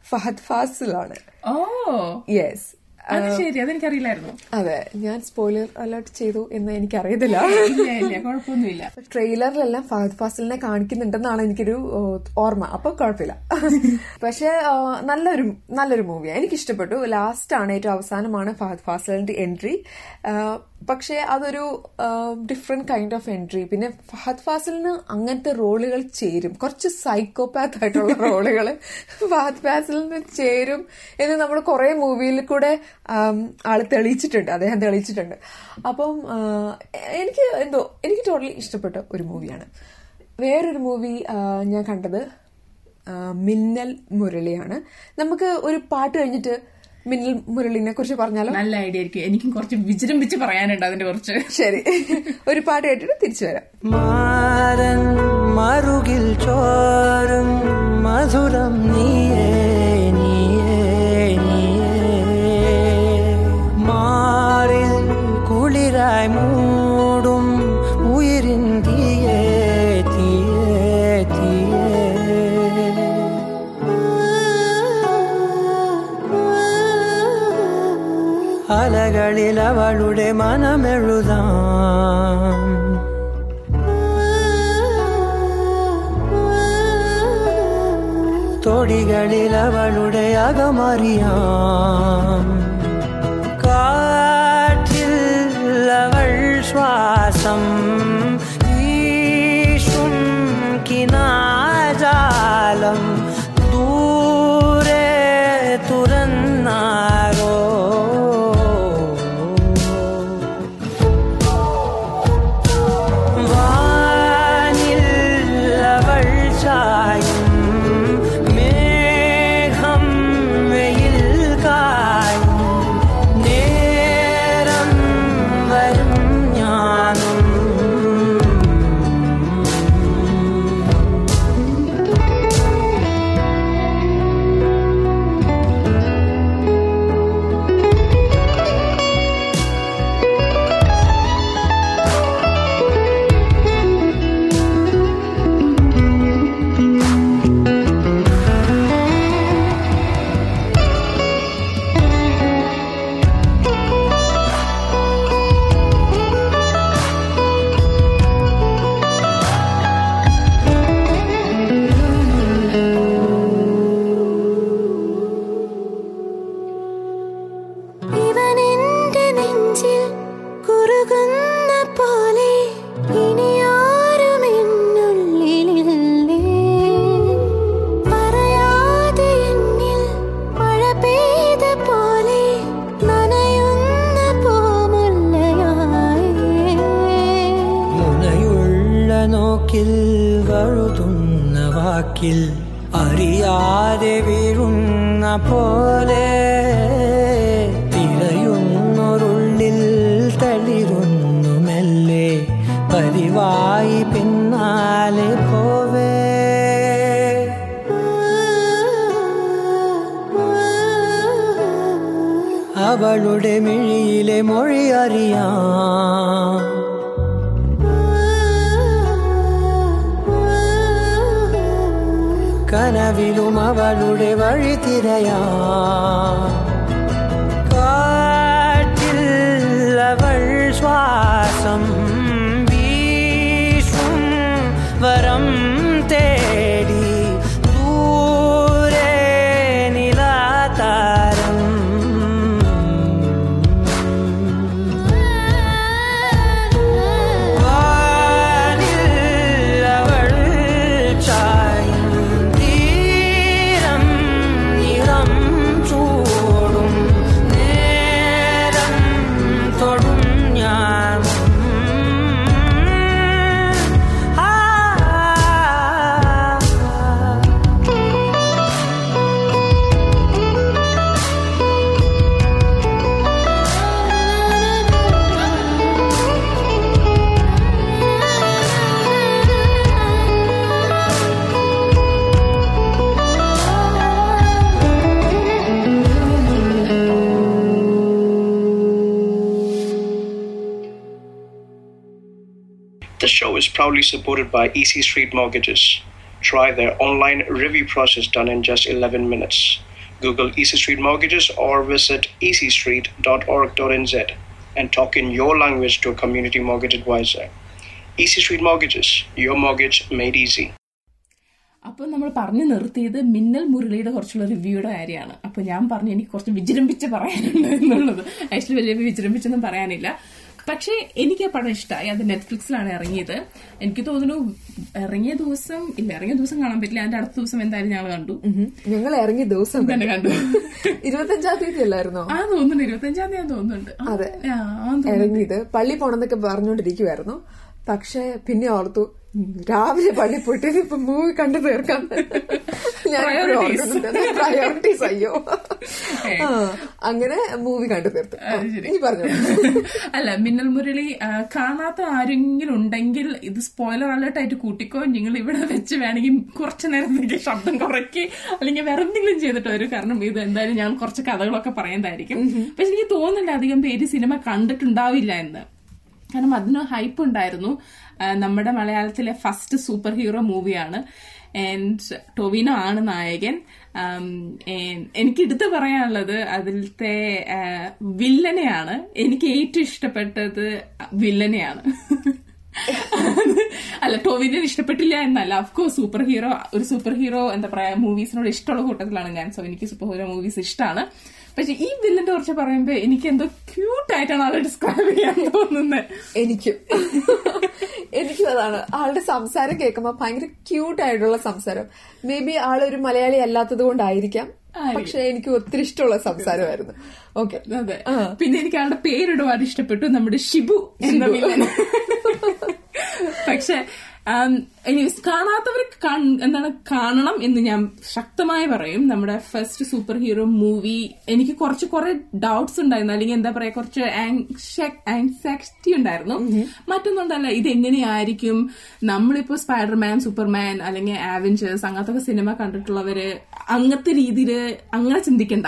ഫഹദ് ഫാസിലാണ്. ഓ. യെസ് അത് ശരി അതെനിക്കറിയില്ലായിരുന്നു. അതെ ഞാൻ സ്പോയിലർ അലേർട്ട് ചെയ്തു എന്ന് എനിക്കറിയത്തില്ല. കുഴപ്പമൊന്നുമില്ല. ട്രെയിലറിലെല്ലാം ഫഹദ് ഫാസിലിനെ കാണിക്കുന്നുണ്ടെന്നാണ് എനിക്കൊരു ഓർമ്മ. അപ്പൊ കുഴപ്പമില്ല. <laughs> പക്ഷെ നല്ലൊരു നല്ലൊരു മൂവിയാണ് എനിക്ക് ഇഷ്ടപ്പെട്ടു ലാസ്റ്റ് ആണ് ഏറ്റവും അവസാനമാണ് ഫഹദ് ഫാസിലിന്റെ എൻട്രി പക്ഷെ അതൊരു ഡിഫറെന്റ് കൈൻഡ് ഓഫ് എൻട്രി പിന്നെ ഫഹദ് ഫാസിലിന് അങ്ങനത്തെ റോളുകൾ ചേരും. കുറച്ച് സൈക്കോപാത്ത് ആയിട്ടുള്ള <laughs> റോളുകൾ ഫഹദ് ഫാസിലിന് ചേരും എന്ന് നമ്മൾ കുറെ മൂവിയിൽ കൂടെ ആൾ ആൾ തെളിയിച്ചിട്ടുണ്ട്. അദ്ദേഹം തെളിയിച്ചിട്ടുണ്ട്. അപ്പം എനിക്ക് എന്തോ എനിക്ക് ടോട്ടലി ഇഷ്ടപ്പെട്ട ഒരു മൂവിയാണ് വേറൊരു മൂവി ഞാൻ കണ്ടത് മിന്നൽ മുരളിയാണ്. നമുക്ക് ഒരു പാട്ട് കഴിഞ്ഞിട്ട് മിന്നൽ മുരളിനെ കുറിച്ച് പറഞ്ഞാലോ? നല്ല ഐഡിയ ആയിരിക്കും. എനിക്കും കുറച്ച് വിജൃംഭിച്ച് പറയാനുണ്ട് അതിന്റെ കുറച്ച്. ശരി. ഒരു പാട്ട് കേട്ടിട്ട് തിരിച്ചു വരാം. മാരൻ മറുകിൽ ചോരും മധുരം നീയേ നീയേ. അവളുടെ മനമെഴുതാം തൊടികളിൽ അവളുടെ അകമറിയാം proudly supported by EC Street Mortgages. Try their online review process done in just 11 minutes. Google EC Street Mortgages or visit ecstreet.org.nz and talk in your language to a community mortgage advisor. EC Street Mortgages, your mortgage made easy. അപ്പൊ നമ്മൾ പറഞ്ഞു നിർത്തിയത് മിന്നൽ മുരളിയുടെ കുറച്ചുള്ള റിവ്യൂയുടെ കാര്യമാണ് അപ്പൊ ഞാൻ പറഞ്ഞു എനിക്ക് കുറച്ച് വിജൃംഭിച്ച് പറയാനുണ്ട് എന്നുള്ളത് ആക്ച്വലി വലിയ വിജൃംഭിച്ചൊന്നും പറയാനില്ല പക്ഷേ എനിക്ക് ആ പടം ഇഷ്ടമായി അത് നെറ്റ്ഫ്ലിക്സിലാണ് ഇറങ്ങിയത്. എനിക്ക് തോന്നുന്നു ഇറങ്ങിയ ദിവസം ഇല്ല ഇറങ്ങിയ ദിവസം കാണാൻ പറ്റില്ല. അതിന്റെ അടുത്ത ദിവസം എന്തായാലും ഞങ്ങൾ കണ്ടു. ഞങ്ങൾ ഇറങ്ങിയ ദിവസം തന്നെ. കണ്ടു. ഇരുപത്തഞ്ചാം തീയതി അല്ലായിരുന്നോ? ആ തോന്നുന്നു ഇരുപത്തഞ്ചാം തീയതി തോന്നുന്നുണ്ട്. അതെ. ഇറങ്ങിയത് പള്ളി പോണെന്നൊക്കെ പറഞ്ഞുകൊണ്ടിരിക്കുവായിരുന്നു പക്ഷെ പിന്നെ ഓർത്തു രാവിലെ പള്ളി പോയിട്ട് ഇപ്പൊ മൂവി കണ്ടു തീർക്കാൻ ഞാൻ. പ്രയോറിറ്റീസ് അയ്യോ. അങ്ങനെ മൂവി കണ്ടു തീർത്തു. പറഞ്ഞു. അല്ല മിന്നൽ മുരളി കാണാത്ത ആരെങ്കിലും ഉണ്ടെങ്കിൽ ഇത് സ്പോയിലർ അലേർട്ട് ആയിട്ട് കൂട്ടിക്കോ. നിങ്ങൾ ഇവിടെ വെച്ച് വേണമെങ്കിൽ കുറച്ചു നേരം ശബ്ദം കുറയ്ക്ക്. അല്ലെങ്കിൽ വേറെ എന്തെങ്കിലും ചെയ്തിട്ട് വരും. കാരണം ഇത് എന്തായാലും ഞാൻ കുറച്ച് കഥകളൊക്കെ പറയുന്നതായിരിക്കും. പക്ഷെ എനിക്ക് തോന്നുന്നില്ല അധികം പേര് സിനിമ കണ്ടിട്ടുണ്ടാവില്ല എന്ന്. കാരണം അതിന് ഹൈപ്പ് ഉണ്ടായിരുന്നു. നമ്മുടെ മലയാളത്തിലെ ഫസ്റ്റ് സൂപ്പർ ഹീറോ മൂവിയാണ് ആൻഡ് ടൊവിനോ ആണ് നായകൻ. എനിക്ക് എടുത്തു പറയാനുള്ളത് അതിലത്തെ വില്ലനെയാണ്. എനിക്ക് ഏറ്റവും ഇഷ്ടപ്പെട്ടത് വില്ലനെയാണ്. അല്ല ടോവിനെ ഇഷ്ടപ്പെട്ടില്ല എന്നല്ല. അഫ്കോഴ്സ് സൂപ്പർ ഹീറോ ഒരു സൂപ്പർ ഹീറോ എന്താ പറയാ മൂവീസിനോട് ഇഷ്ടമുള്ള കൂട്ടത്തിലാണ് ഞാൻ. സോ എനിക്ക് സൂപ്പർ ഹീറോ മൂവീസ് ഇഷ്ടമാണ് പക്ഷെ ഈ വില്ലന്റെ കുറിച്ച് പറയുമ്പോ എനിക്ക് എന്തോ ക്യൂട്ട് ആയിട്ടാണ് ആളെ ഡിസ്ക്രൈബ് ചെയ്യാൻ തോന്നുന്നത് എനിക്കും. എനിക്കും അതാണ്. ആളുടെ സംസാരം കേൾക്കുമ്പോ ഭയങ്കര ക്യൂട്ട് ആയിട്ടുള്ള സംസാരം മേ ബി ആളൊരു മലയാളി അല്ലാത്തത് കൊണ്ടായിരിക്കാം. പക്ഷെ എനിക്ക് ഒത്തിരി ഇഷ്ടമുള്ള സംസാരമായിരുന്നു. ഓക്കെ അതെ. പിന്നെ എനിക്ക് ആളുടെ പേര് ഒരുപാട് ഇഷ്ടപ്പെട്ടു നമ്മുടെ ഷിബു എന്ന വില്ലൻ. <laughs> പക്ഷെ എനിവേസ് കാണാത്തവർക്ക് കാൺ- എന്താണ് കാണണം എന്ന് ഞാൻ ശക്തമായി പറയും. നമ്മുടെ ഫസ്റ്റ് സൂപ്പർ ഹീറോ മൂവി എനിക്ക് കുറച്ച് കുറെ ഡൗട്ട്സ് ഉണ്ടായിരുന്നു. അല്ലെങ്കിൽ എന്താ പറയാ കുറച്ച് ആൻസാക്സിറ്റി ഉണ്ടായിരുന്നു. മറ്റൊന്നുണ്ടല്ല ഇത് എങ്ങനെയായിരിക്കും നമ്മളിപ്പോ സ്പൈഡർമാൻ സൂപ്പർമാൻ അല്ലെങ്കിൽ ആവഞ്ചേഴ്സ് അങ്ങനത്തെ സിനിമ കണ്ടിട്ടുള്ളവര് അങ്ങനത്തെ രീതിയിൽ അങ്ങനെ ചിന്തിക്കണ്ട.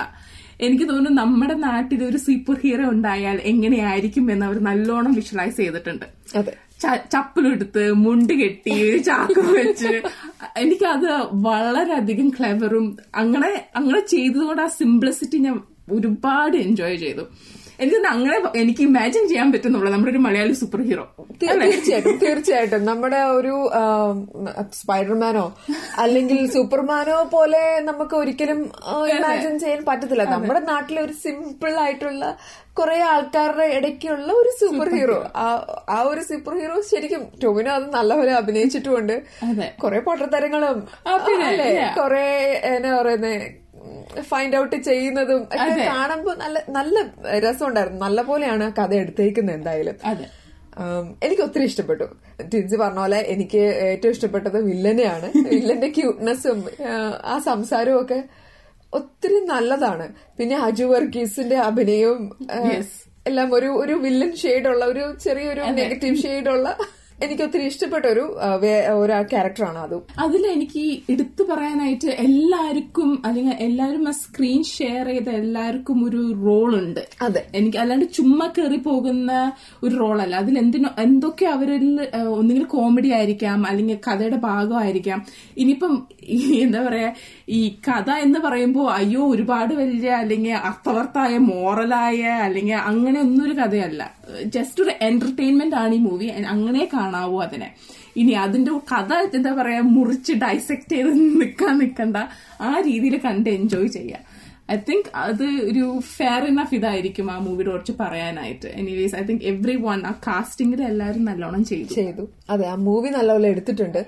എനിക്ക് തോന്നുന്നു നമ്മുടെ നാട്ടിൽ ഒരു സൂപ്പർ ഹീറോ ഉണ്ടായാൽ എങ്ങനെയായിരിക്കും എന്ന് അവർ നല്ലോണം വിഷ്വലൈസ് ചെയ്തിട്ടുണ്ട്. ചപ്പലെടുത്ത് മുണ്ട് കെട്ടി ചാക്ക് വെച്ച്. എനിക്കത് വളരെയധികം ക്ലെവറും അങ്ങനെ അങ്ങനെ ചെയ്തതുകൊണ്ട് ആ സിംപ്ലിസിറ്റി ഞാൻ ഒരുപാട് എൻജോയ് ചെയ്തു. എനിക്ക് അങ്ങനെ എനിക്ക് ഇമാജിൻ ചെയ്യാൻ പറ്റുന്നുള്ളൂ. നമ്മുടെ ഒരു മലയാളി സൂപ്പർ ഹീറോ തീർച്ചയായിട്ടും തീർച്ചയായിട്ടും. നമ്മുടെ ഒരു സ്പൈഡർമാനോ അല്ലെങ്കിൽ <laughs> സൂപ്പർമാനോ പോലെ നമുക്ക് ഒരിക്കലും ഇമാജിൻ ചെയ്യാൻ പറ്റത്തില്ല. നമ്മുടെ നാട്ടിലെ ഒരു സിമ്പിൾ ആയിട്ടുള്ള കുറെ ആൾക്കാരുടെ ഇടയ്ക്കുള്ള ഒരു സൂപ്പർ ഹീറോ ആ ഒരു സൂപ്പർ ഹീറോ ശരിക്കും ടോമിനോ അത് നല്ലപോലെ അഭിനയിച്ചിട്ടുമുണ്ട്. കുറെ പൊട്ടത്തരങ്ങളും കുറെ എന്നാ പറയുന്നേ ഫൈൻഡ് ഔട്ട് ചെയ്യുന്നതും ഒക്കെ. കാണുമ്പോൾ നല്ല നല്ല രസമുണ്ടായിരുന്നു. നല്ല പോലെയാണ് കഥ എടുത്തേക്കുന്നത് എന്തായാലും. എനിക്ക് ഒത്തിരി ഇഷ്ടപ്പെട്ടു. ടിൻസി പറഞ്ഞ പോലെ എനിക്ക് ഏറ്റവും ഇഷ്ടപ്പെട്ടത് വില്ലനെയാണ്. <laughs> വില്ലന്റെ ക്യൂട്ട്നെസ്സും ആ സംസാരവും ഒക്കെ ഒത്തിരി നല്ലതാണ്. പിന്നെ അജു വർഗീസിന്റെ അഭിനയവും എല്ലാം ഒരു ഒരു വില്ലൻ ഷെയ്ഡുള്ള ഒരു ചെറിയൊരു നെഗറ്റീവ് ഷെയ്ഡുള്ള എനിക്ക് ഒത്തിരി ഇഷ്ടപ്പെട്ട ഒരു ഒരു ക്യാരക്ടറാണ് അതും. അതിൽ എനിക്ക് എടുത്തു പറയാനായിട്ട് എല്ലാവർക്കും അല്ലെങ്കിൽ എല്ലാവരും ആ സ്ക്രീൻ ഷെയർ ചെയ്ത എല്ലാവർക്കും ഒരു റോൾ ഉണ്ട് അതെ. എനിക്ക് അല്ലാണ്ട് ചുമ്മാ കയറി പോകുന്ന ഒരു റോളല്ല. അതിൽ എന്തിനോ എന്തൊക്കെ അവരിൽ ഒന്നുകിൽ കോമഡി ആയിരിക്കാം അല്ലെങ്കിൽ കഥയുടെ ഭാഗമായിരിക്കാം. ഇനിയിപ്പം എന്താ പറയാ ഈ കഥ എന്ന് പറയുമ്പോൾ അയ്യോ ഒരുപാട് വലിയ അല്ലെങ്കിൽ അർത്ഥവർത്തായ മോറലായ അല്ലെങ്കിൽ അങ്ങനെ ഒന്നും ഒരു കഥയല്ല. ജസ്റ്റ് ഒരു എന്റർടൈൻമെന്റ് ആണ് ഈ മൂവി അങ്ങനെ കാണാവൂ അതിനെ. ഇനി അതിന്റെ കഥ എന്താ പറയാ മുറിച്ച് ഡൈസെക്ട് ചെയ്ത് നിൽക്കാൻ നിൽക്കണ്ട ആ രീതിയിൽ കണ്ട് എൻജോയ് ചെയ്യാം. ഐ തിങ്ക് അത് ഒരു ഫെയർ ഇനഫ് ഇതായിരിക്കും ആ മൂവിയുടെ കുറച്ച് പറയാനായിട്ട്. Anyways I think everyone ആ കാസ്റ്റിംഗിൽ എല്ലാവരും നല്ലോണം ചെയ്തു. ചെയ്തു. അതെ ആ മൂവി നല്ലപോലെ എടുത്തിട്ടുണ്ട്.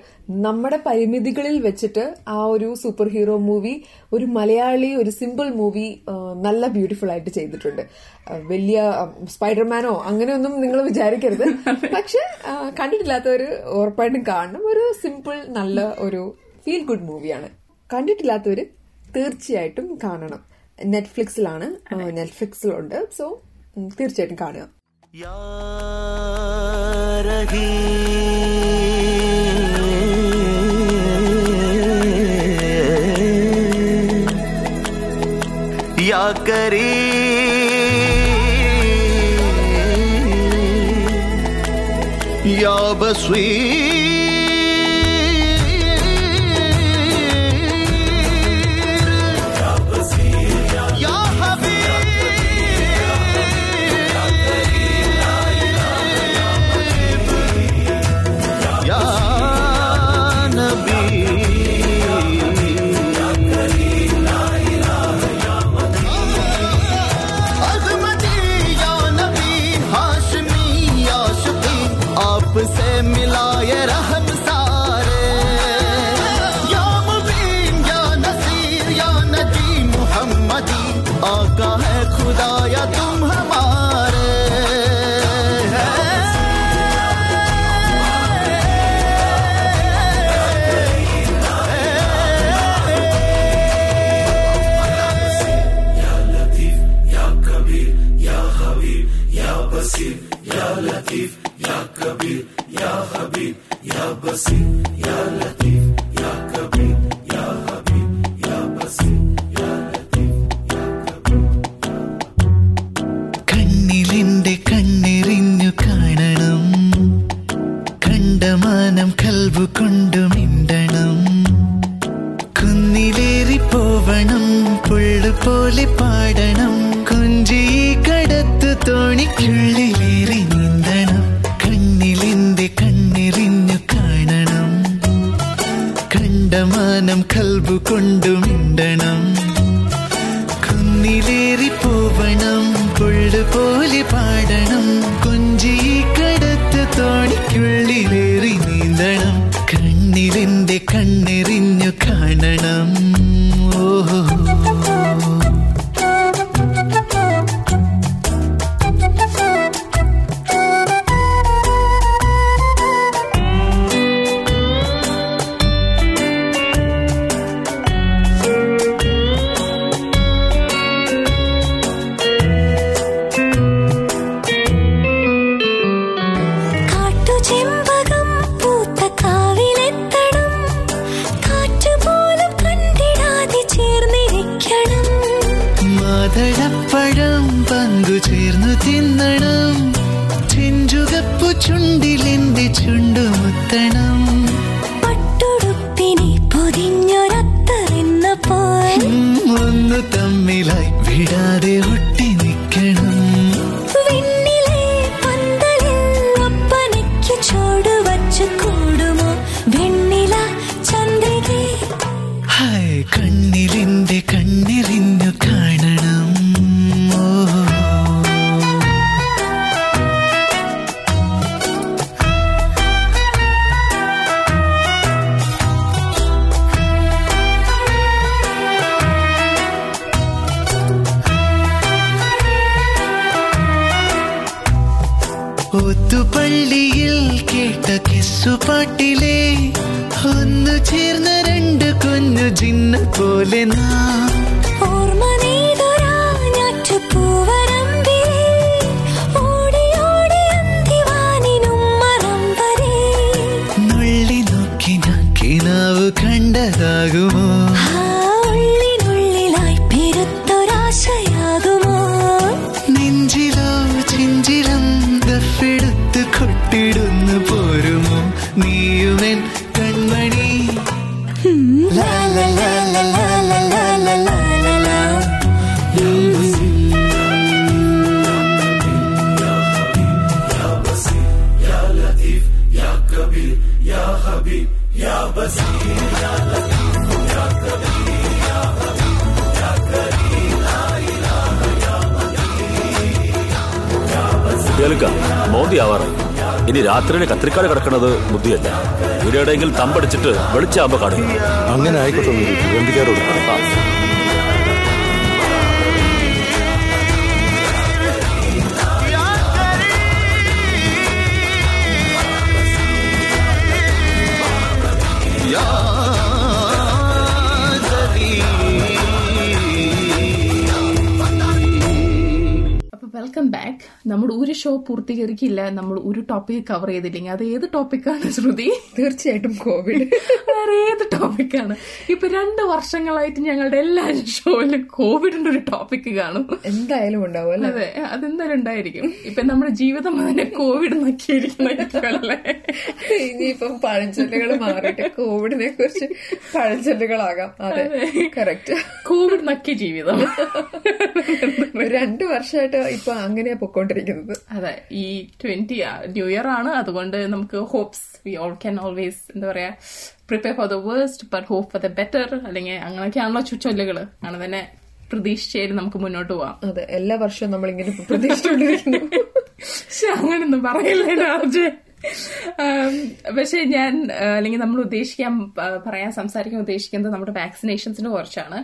നമ്മുടെ പരിമിതികളിൽ വെച്ചിട്ട് ആ ഒരു സൂപ്പർ ഹീറോ മൂവി ഒരു മലയാളി ഒരു സിമ്പിൾ മൂവി നല്ല ബ്യൂട്ടിഫുൾ ആയിട്ട് ചെയ്തിട്ടുണ്ട്. വലിയ സ്പൈഡർമാനോ അങ്ങനെയൊന്നും നിങ്ങൾ വിചാരിക്കരുത്. പക്ഷെ കണ്ടിട്ടില്ലാത്തവർ കണ്ടിട്ടില്ലാത്തവര് ഉറപ്പായിട്ടും കാണണം. ഒരു സിമ്പിൾ നല്ല ഒരു ഫീൽ ഗുഡ് മൂവിയാണ് കണ്ടിട്ടില്ലാത്തവര് തീർച്ചയായിട്ടും കാണണം. നെറ്റ്ഫ്ലിക്സിലാണ് ആ, നെറ്റ്ഫ്ലിക്സിലുണ്ട് സോ ഉം, തീർച്ചയായിട്ടും കാണുക या रही या करी या बसवी കുന്നിലേറി പോവണം പുള്ളു പോലെ പാടണം കൊഞ്ചി കടത്ത് തോണിക്കുള്ളിലേറി നീന്തണം. കണ്ണിലെന്റെ കണ്ണെറിഞ്ഞു കാണണം. രാത്രിയിൽ കത്രിക്കാട് കിടക്കുന്നത് ബുദ്ധിയല്ല എവിടെയെങ്കിലും തമ്പടിച്ചിട്ട് വെളിച്ചാകുമ്പോ കാണുക അങ്ങനെ ആയിക്കോട്ടെ ഒരു ഷോ പൂർത്തീകരിക്കില്ല. നമ്മൾ ഒരു ടോപ്പിക് കവർ ചെയ്തില്ലെങ്കിൽ. അത് ഏത് ടോപ്പിക്കാണ് ശ്രുതി? തീർച്ചയായിട്ടും കോവിഡ് വേറെ ഏത് ടോപ്പിക്കാണ് ഇപ്പൊ രണ്ട് വർഷങ്ങളായിട്ട് ഞങ്ങളുടെ എല്ലാ ഷോയിലും കോവിഡിന്റെ ഒരു ടോപ്പിക് കാണും. എന്തായാലും ഉണ്ടാവും അല്ലെ? അതെ. അതെന്തായാലും ഉണ്ടായിരിക്കും. ഇപ്പൊ നമ്മുടെ ജീവിതം അതിനെ കോവിഡ് നക്കിയിരിക്കുന്നല്ലേ ഇനിയിപ്പം പഴഞ്ചൊല്ലുകൾ മാറിയിട്ട് കോവിഡിനെ കുറിച്ച് പഴഞ്ചൊല്ലുകളാകാം. അതെ. കറക്റ്റ് കോവിഡ് നക്കി ജീവിതം. <laughs> രണ്ടു വർഷമായിട്ട് ഇപ്പൊ അങ്ങനെയാ പൊക്കോണ്ടിരിക്കുന്നത്. അതെ ഈ ട്വന്റി ന്യൂ ഇയർ ആണ്. അതുകൊണ്ട് നമുക്ക് hopes we all can always എന്താ പറയാ prepare for the worst but hope for the better അല്ലെങ്കിൽ അങ്ങനെയൊക്കെയാണല്ലോ ചുച്ചൊല്ലുകൾ അങ്ങനെ തന്നെ പ്രതീക്ഷിച്ചായാലും നമുക്ക് മുന്നോട്ട് പോവാം. അതെ എല്ലാ വർഷവും നമ്മളിങ്ങനെ പ്രതീക്ഷിച്ചുകൊണ്ടിരിക്കുന്നു പക്ഷെ <laughs> അങ്ങനെയൊന്നും പറയില്ലേ രാജ് പക്ഷെ ഞാൻ അല്ലെങ്കിൽ നമ്മൾ ഉദ്ദേശിക്കാൻ പറയാൻ സംസാരിക്കാൻ ഉദ്ദേശിക്കുന്നത് നമ്മുടെ വാക്സിനേഷൻസിനെ കുറിച്ചാണ്.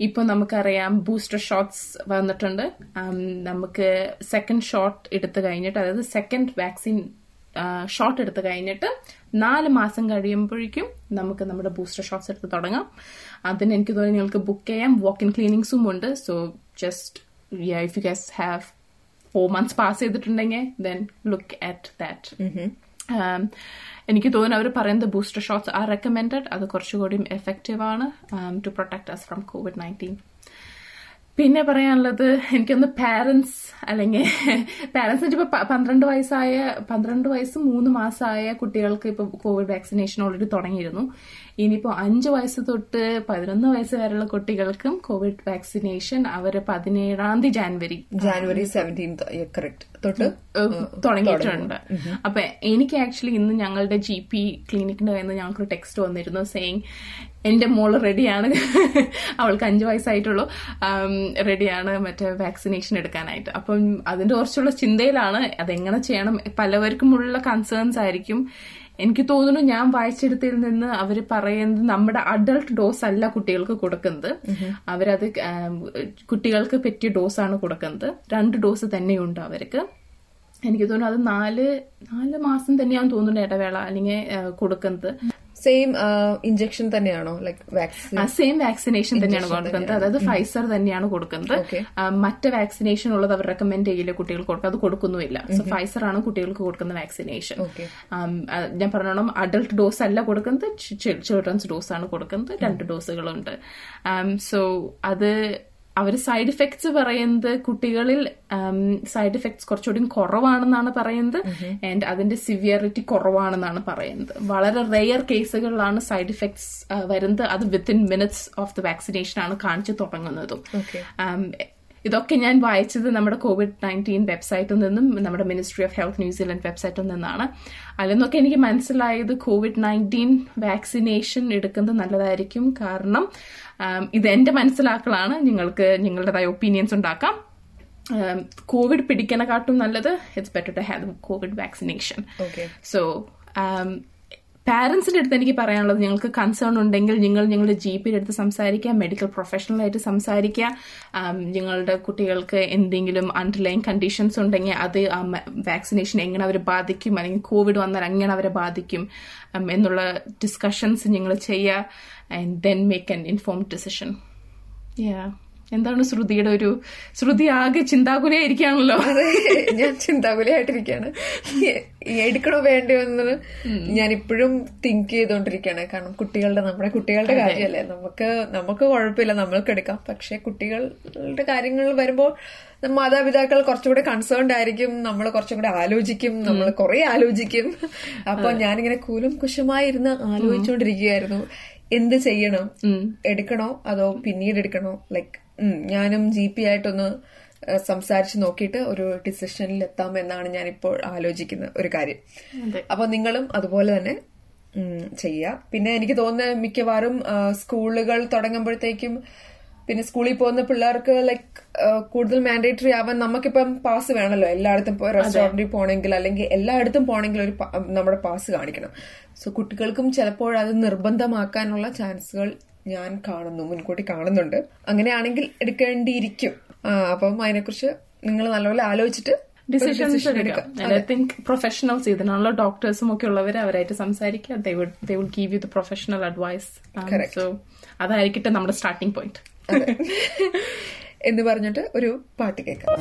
ഇപ്പൊ നമുക്കറിയാം ബൂസ്റ്റർ ഷോട്ട്സ് വന്നിട്ടുണ്ട്. നമുക്ക് സെക്കൻഡ് ഷോട്ട് എടുത്തു കഴിഞ്ഞിട്ട് അതായത് സെക്കൻഡ് വാക്സിൻ ഷോട്ട് എടുത്തു കഴിഞ്ഞിട്ട് നാല് മാസം കഴിയുമ്പോഴേക്കും നമുക്ക് നമ്മുടെ ബൂസ്റ്റർ ഷോട്ട്സ് എടുത്ത് തുടങ്ങാം. അതിന് എനിക്ക് തോന്നുന്നു നിങ്ങൾക്ക് ബുക്ക് ചെയ്യാം. വാക്ക് ഇൻ ക്ലീനിങ്സും ഉണ്ട് so just if you guess have four months pass ചെയ്തിട്ടുണ്ടെങ്കിൽ ദെൻ ലുക്ക് അറ്റ് ദാറ്റ് എനിക്ക് തോന്നുന്നു അവർ പറയുന്നത് ബൂസ്റ്റർ ഷോട്ട്സ് ആർ റെക്കമെൻഡഡ് അത് കുറച്ചുകൂടി എഫക്റ്റീവ് ആണ് to protect us from COVID nineteen പിന്നെ പറയാനുള്ളത് എനിക്കൊന്ന് പാരന്റ്സ് അല്ലെങ്കിൽ പാരന്റ്സ് ഇപ്പൊ പന്ത്രണ്ട് വയസ്സായ പന്ത്രണ്ട് വയസ്സ് മൂന്ന് മാസമായ കുട്ടികൾക്ക് ഇപ്പൊ കോവിഡ് വാക്സിനേഷൻ ഓൾറെഡി തുടങ്ങിയിരുന്നു. ഇനിയിപ്പോ അഞ്ച് വയസ്സ് തൊട്ട് പതിനൊന്ന് വയസ്സ് വരെയുള്ള കുട്ടികൾക്കും കോവിഡ് വാക്സിനേഷൻ അവർ പതിനേഴാം തീയതി ജാനുവരി ജാനുവരി കറക്റ്റ് തൊട്ട് തുടങ്ങിയിട്ടുണ്ട്. അപ്പൊ എനിക്ക് ആക്ച്വലി ഇന്ന് ഞങ്ങളുടെ ജി പി ക്ലിനിക്കിന്റെ കയ്യിൽ നിന്ന് ഞങ്ങൾക്ക് ടെക്സ്റ്റ് വന്നിരുന്നു സെയിങ് എന്റെ മോൾ റെഡിയാണ് അവൾക്ക് അഞ്ച് വയസ്സായിട്ടുള്ളൂ. റെഡിയാണ് മറ്റേ വാക്സിനേഷൻ എടുക്കാനായിട്ട്. അപ്പം അതിന്റെ കുറച്ചുള്ള ചിന്തയിലാണ് അതെങ്ങനെ ചെയ്യണം. പലവർക്കുമുള്ള കൺസേൺസ് ആയിരിക്കും. എനിക്ക് തോന്നുന്നു ഞാൻ വായിച്ചെടുത്തിൽ നിന്ന് അവർ പറയുന്നത് നമ്മുടെ അഡൾട്ട് ഡോസ് അല്ല കുട്ടികൾക്ക് കൊടുക്കുന്നത്. അവരത് കുട്ടികൾക്ക് പറ്റിയ ആണ് കൊടുക്കുന്നത്. രണ്ട് ഡോസ് തന്നെയുണ്ട് അവർക്ക്. എനിക്ക് തോന്നുന്നു അത് നാല് നാല് മാസം തന്നെയാണ് തോന്നുന്നു ഇടവേള അല്ലെങ്കിൽ കൊടുക്കുന്നത്. സെയിം ഇഞ്ചക്ഷൻ തന്നെയാണോ? ലൈക് വാക്സിൻ സെയിം വാക്സിനേഷൻ തന്നെയാണ് കൊടുക്കുന്നത്. അതായത് ഫൈസർ തന്നെയാണ് കൊടുക്കുന്നത്. മറ്റ് വാക്സിനേഷൻ ഉള്ളത് അവർ റെക്കമെൻഡ് ചെയ്യില്ല കുട്ടികൾക്ക് കൊടുക്കുക അത് കൊടുക്കുന്നുമില്ല. സോ ഫൈസർ ആണ് കുട്ടികൾക്ക് കൊടുക്കുന്ന വാക്സിനേഷൻ ഞാൻ പറഞ്ഞോണം അഡൾട്ട് ഡോസ് അല്ല കൊടുക്കുന്നത്. ചിൽഡ്രൻസ് ഡോസ് ആണ് കൊടുക്കുന്നത്. രണ്ട് ഡോസുകളുണ്ട് സോ അത് അവർ സൈഡ് ഇഫക്ട്സ് പറയുന്നത് കുട്ടികളിൽ സൈഡ് ഇഫക്ട്സ് കുറച്ചുകൂടി കുറവാണെന്നാണ് പറയുന്നത്. ആൻഡ് അതിന്റെ സിവിയറിറ്റി കുറവാണെന്നാണ് പറയുന്നത്. വളരെ റെയർ കേസുകളിലാണ് സൈഡ് ഇഫക്ട്സ് വരുന്നത്. അത് within minutes of the vaccination ആണ് കാണിച്ചു തുടങ്ങുന്നതും. ഇതൊക്കെ ഞാൻ വായിച്ചത് നമ്മുടെ കോവിഡ് നയന്റീൻ വെബ്സൈറ്റിൽ നിന്നും നമ്മുടെ മിനിസ്ട്രി ഓഫ് ഹെൽത്ത് ന്യൂസിലൻഡ് വെബ്സൈറ്റിൽ നിന്നാണ്. അതിൽ നിന്നൊക്കെ എനിക്ക് മനസ്സിലായത് കോവിഡ് നയന്റീൻ വാക്സിനേഷൻ എടുക്കുന്നത് നല്ലതായിരിക്കും. കാരണം ഇത് എന്റെ മനസ്സിലാക്കലാണ്. നിങ്ങൾക്ക് നിങ്ങളുടേതായ ഒപ്പീനിയൻസ് ഉണ്ടാക്കാം. കോവിഡ് പിടിക്കണക്കാട്ടും നല്ലത്. It's better to have COVID vaccination. So പാരന്റ്സിന്റെ അടുത്ത് എനിക്ക് പറയാനുള്ളത് നിങ്ങൾക്ക് കൺസേൺ ഉണ്ടെങ്കിൽ നിങ്ങൾ നിങ്ങളുടെ ജി പിയുടെ അടുത്ത് സംസാരിക്കുക മെഡിക്കൽ പ്രൊഫഷണലായിട്ട് സംസാരിക്കുക. നിങ്ങളുടെ കുട്ടികൾക്ക് എന്തെങ്കിലും അണ്ടർലൈൻ കണ്ടീഷൻസ് ഉണ്ടെങ്കിൽ അത് വാക്സിനേഷൻ എങ്ങനെ അവരെ ബാധിക്കും? അല്ലെങ്കിൽ കോവിഡ് വന്നാൽ എങ്ങനെ അവരെ ബാധിക്കും? എന്നുള്ള ഡിസ്കഷൻസ് നിങ്ങൾ ചെയ്യുക and then make an informed decision എന്താണ് ശ്രുതിയുടെ ഒരു ശ്രുതി ആകെ ചിന്താകുലയായിരിക്കാണല്ലോ അതെ ഞാൻ ചിന്താകുലയായിട്ടിരിക്കുകയാണ്. എടുക്കണോ വേണ്ടയോ എന്ന് ഞാൻ ഇപ്പോഴും തിങ്ക് ചെയ്തുകൊണ്ടിരിക്കുകയാണ്. കാരണം കുട്ടികളുടെ നമ്മുടെ കുട്ടികളുടെ കാര്യമല്ലേ? നമുക്ക് നമുക്ക് കുഴപ്പമില്ല നമ്മൾക്ക് എടുക്കാം. പക്ഷെ കുട്ടികളുടെ കാര്യങ്ങൾ വരുമ്പോൾ മാതാപിതാക്കൾ കുറച്ചുകൂടെ കൺസേൺഡ് ആയിരിക്കും. നമ്മൾ കുറച്ചും കൂടെ ആലോചിക്കും. നമ്മൾ കുറെ ആലോചിക്കും. അപ്പൊ ഞാനിങ്ങനെ കൂലും കുശമായി ഇരുന്ന് ആലോചിച്ചുകൊണ്ടിരിക്കുകയായിരുന്നു. എന്ത് ചെയ്യണം? എടുക്കണോ? അതോ പിന്നീട് എടുക്കണോ? ലൈക്ക് ഞാനും ജി പി ആയിട്ടൊന്ന് സംസാരിച്ച് നോക്കിയിട്ട് ഒരു ഡിസിഷനിൽ എത്താം എന്നാണ് ഞാൻ ഇപ്പോൾ ആലോചിക്കുന്ന ഒരു കാര്യം. അപ്പൊ നിങ്ങളും അതുപോലെ തന്നെ ചെയ്യുക പിന്നെ എനിക്ക് തോന്നുന്നത് മിക്കവാറും സ്കൂളുകൾ തുടങ്ങുമ്പോഴത്തേക്കും പിന്നെ സ്കൂളിൽ പോകുന്ന പിള്ളേർക്ക് ലൈക്ക് കൂടുതൽ മാൻഡേറ്ററി ആവാൻ നമുക്കിപ്പം പാസ് വേണമല്ലോ എല്ലായിടത്തും റെസ്റ്റോറന്റിൽ പോകണമെങ്കിൽ അല്ലെങ്കിൽ എല്ലായിടത്തും പോകണമെങ്കിൽ ഒരു നമ്മുടെ പാസ് കാണിക്കണം. സോ കുട്ടികൾക്കും ചിലപ്പോൾ അത് നിർബന്ധമാക്കാനുള്ള ചാൻസുകൾ ഞാൻ കാണുന്നു മുൻകൂട്ടി കാണുന്നുണ്ട്. അങ്ങനെയാണെങ്കിൽ എടുക്കേണ്ടിയിരിക്കും. അപ്പം അതിനെക്കുറിച്ച് നിങ്ങൾ നല്ലപോലെ ആലോചിച്ചിട്ട് ഡിസിഷൻസ് എടുക്കാം. ഐ തിങ്ക് പ്രൊഫഷണൽസ് ഇതിനുള്ള ഡോക്ടേഴ്സും ഒക്കെ ഉള്ളവർ അവരായിട്ട് സംസാരിക്കുക. They will give you the professional advice so അതായിരിക്കട്ടെ നമ്മുടെ സ്റ്റാർട്ടിംഗ് പോയിന്റ് എന്ന് പറഞ്ഞിട്ട് ഒരു പാട്ട് കേൾക്കാം.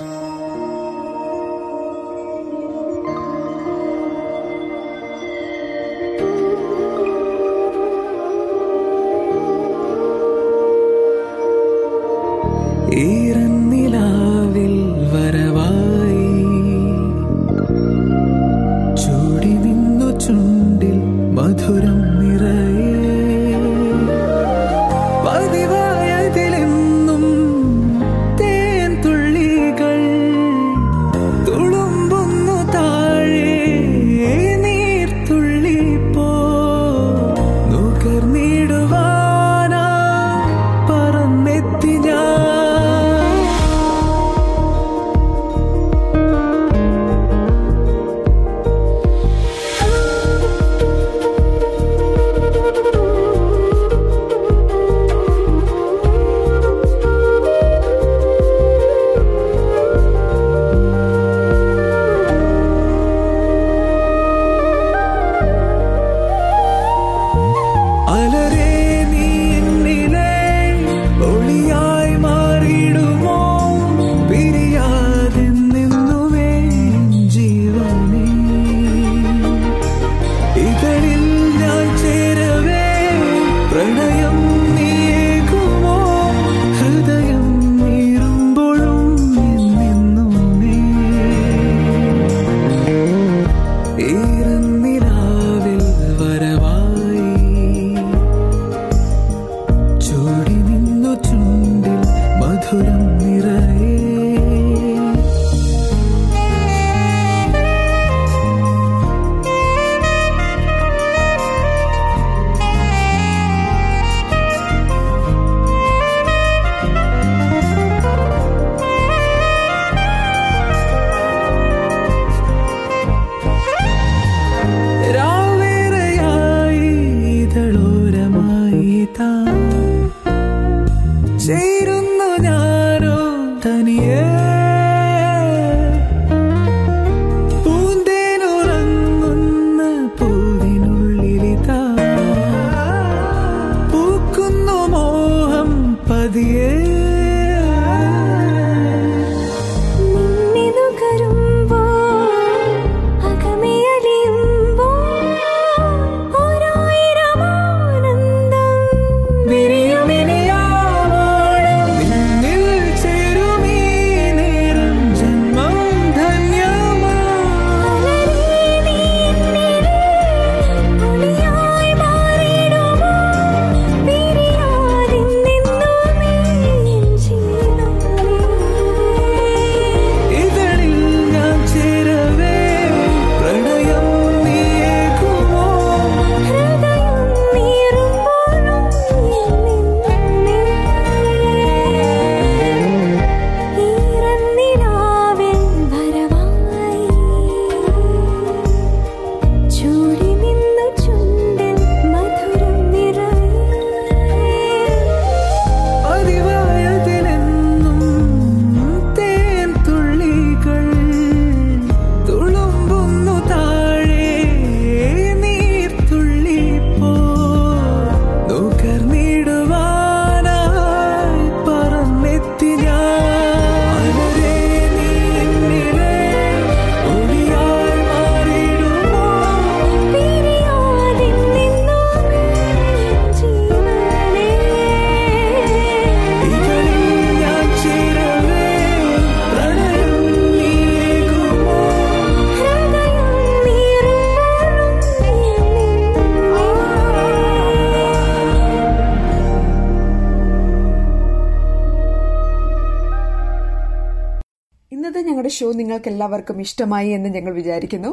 ഷോ നിങ്ങൾക്ക് എല്ലാവർക്കും ഇഷ്ടമായി എന്ന് ഞങ്ങൾ വിചാരിക്കുന്നു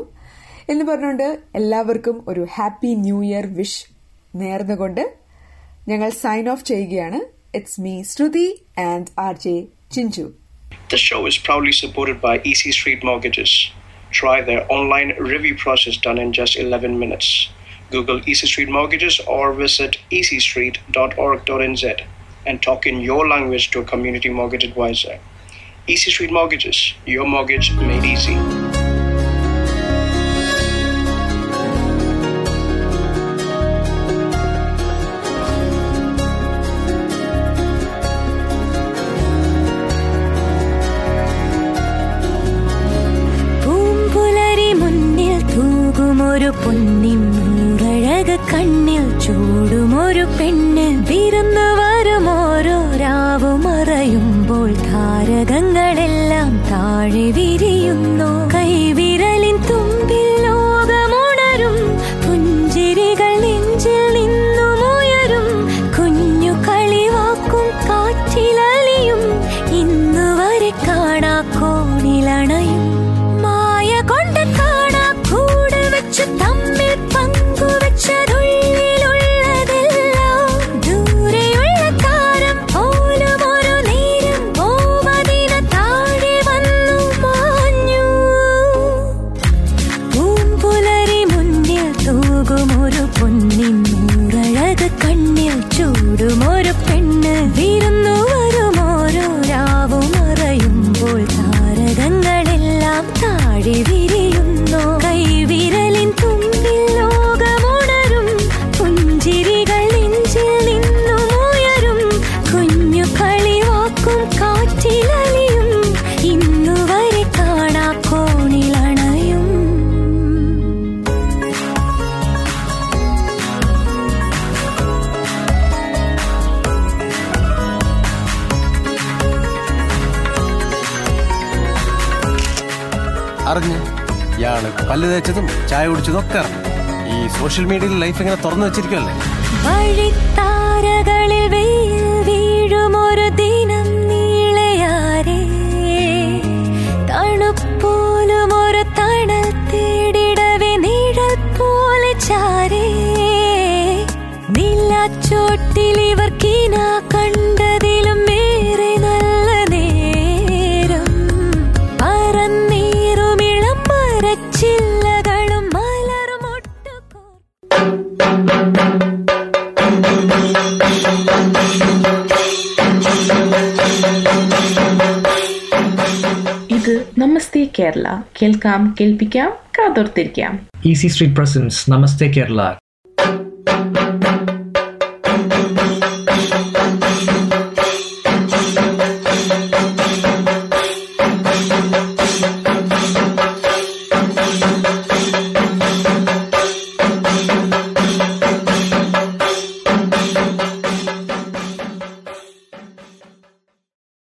എന്ന് പറഞ്ഞുകൊണ്ട് എല്ലാവർക്കും ഒരു ഹാപ്പി ന്യൂ ഇയർ വിഷ് നേർന്നുകൊണ്ട് ഞങ്ങൾ സൈൻ ഓഫ് ചെയ്യുകയാണ് it's me Shruti and R J Chinchu The show is proudly supported by EC Street Mortgages. Try their online review process done in just 11 minutes. Google EC Street Mortgages or visit ecstreet.org.nz and talk in your language to a community mortgage advisor. Easy Street Mortgages, your mortgage made easy. ചായ കുടിച്ചതൊക്കെ അറിഞ്ഞു ഈ സോഷ്യൽ മീഡിയയിൽ ലൈഫ് ഇങ്ങനെ തുറന്നു വെച്ചിരിക്കുമല്ലേ വഴിത്താരകളിൽ വെയിൽ വീഴുമൊരു ദിനം നീളയാരേ. തണുപ്പോലും ഒരു തണൽ തേടിടവേ നീഴൽ പോലെ ചാരേ. നിലാച്ചോട്ടിൽ ഇവർക്കിന കേരള കേൾക്കാം കേൾപ്പിക്കാം കാതോർത്തിരിക്കാം Easy Street presents Namaste Kerala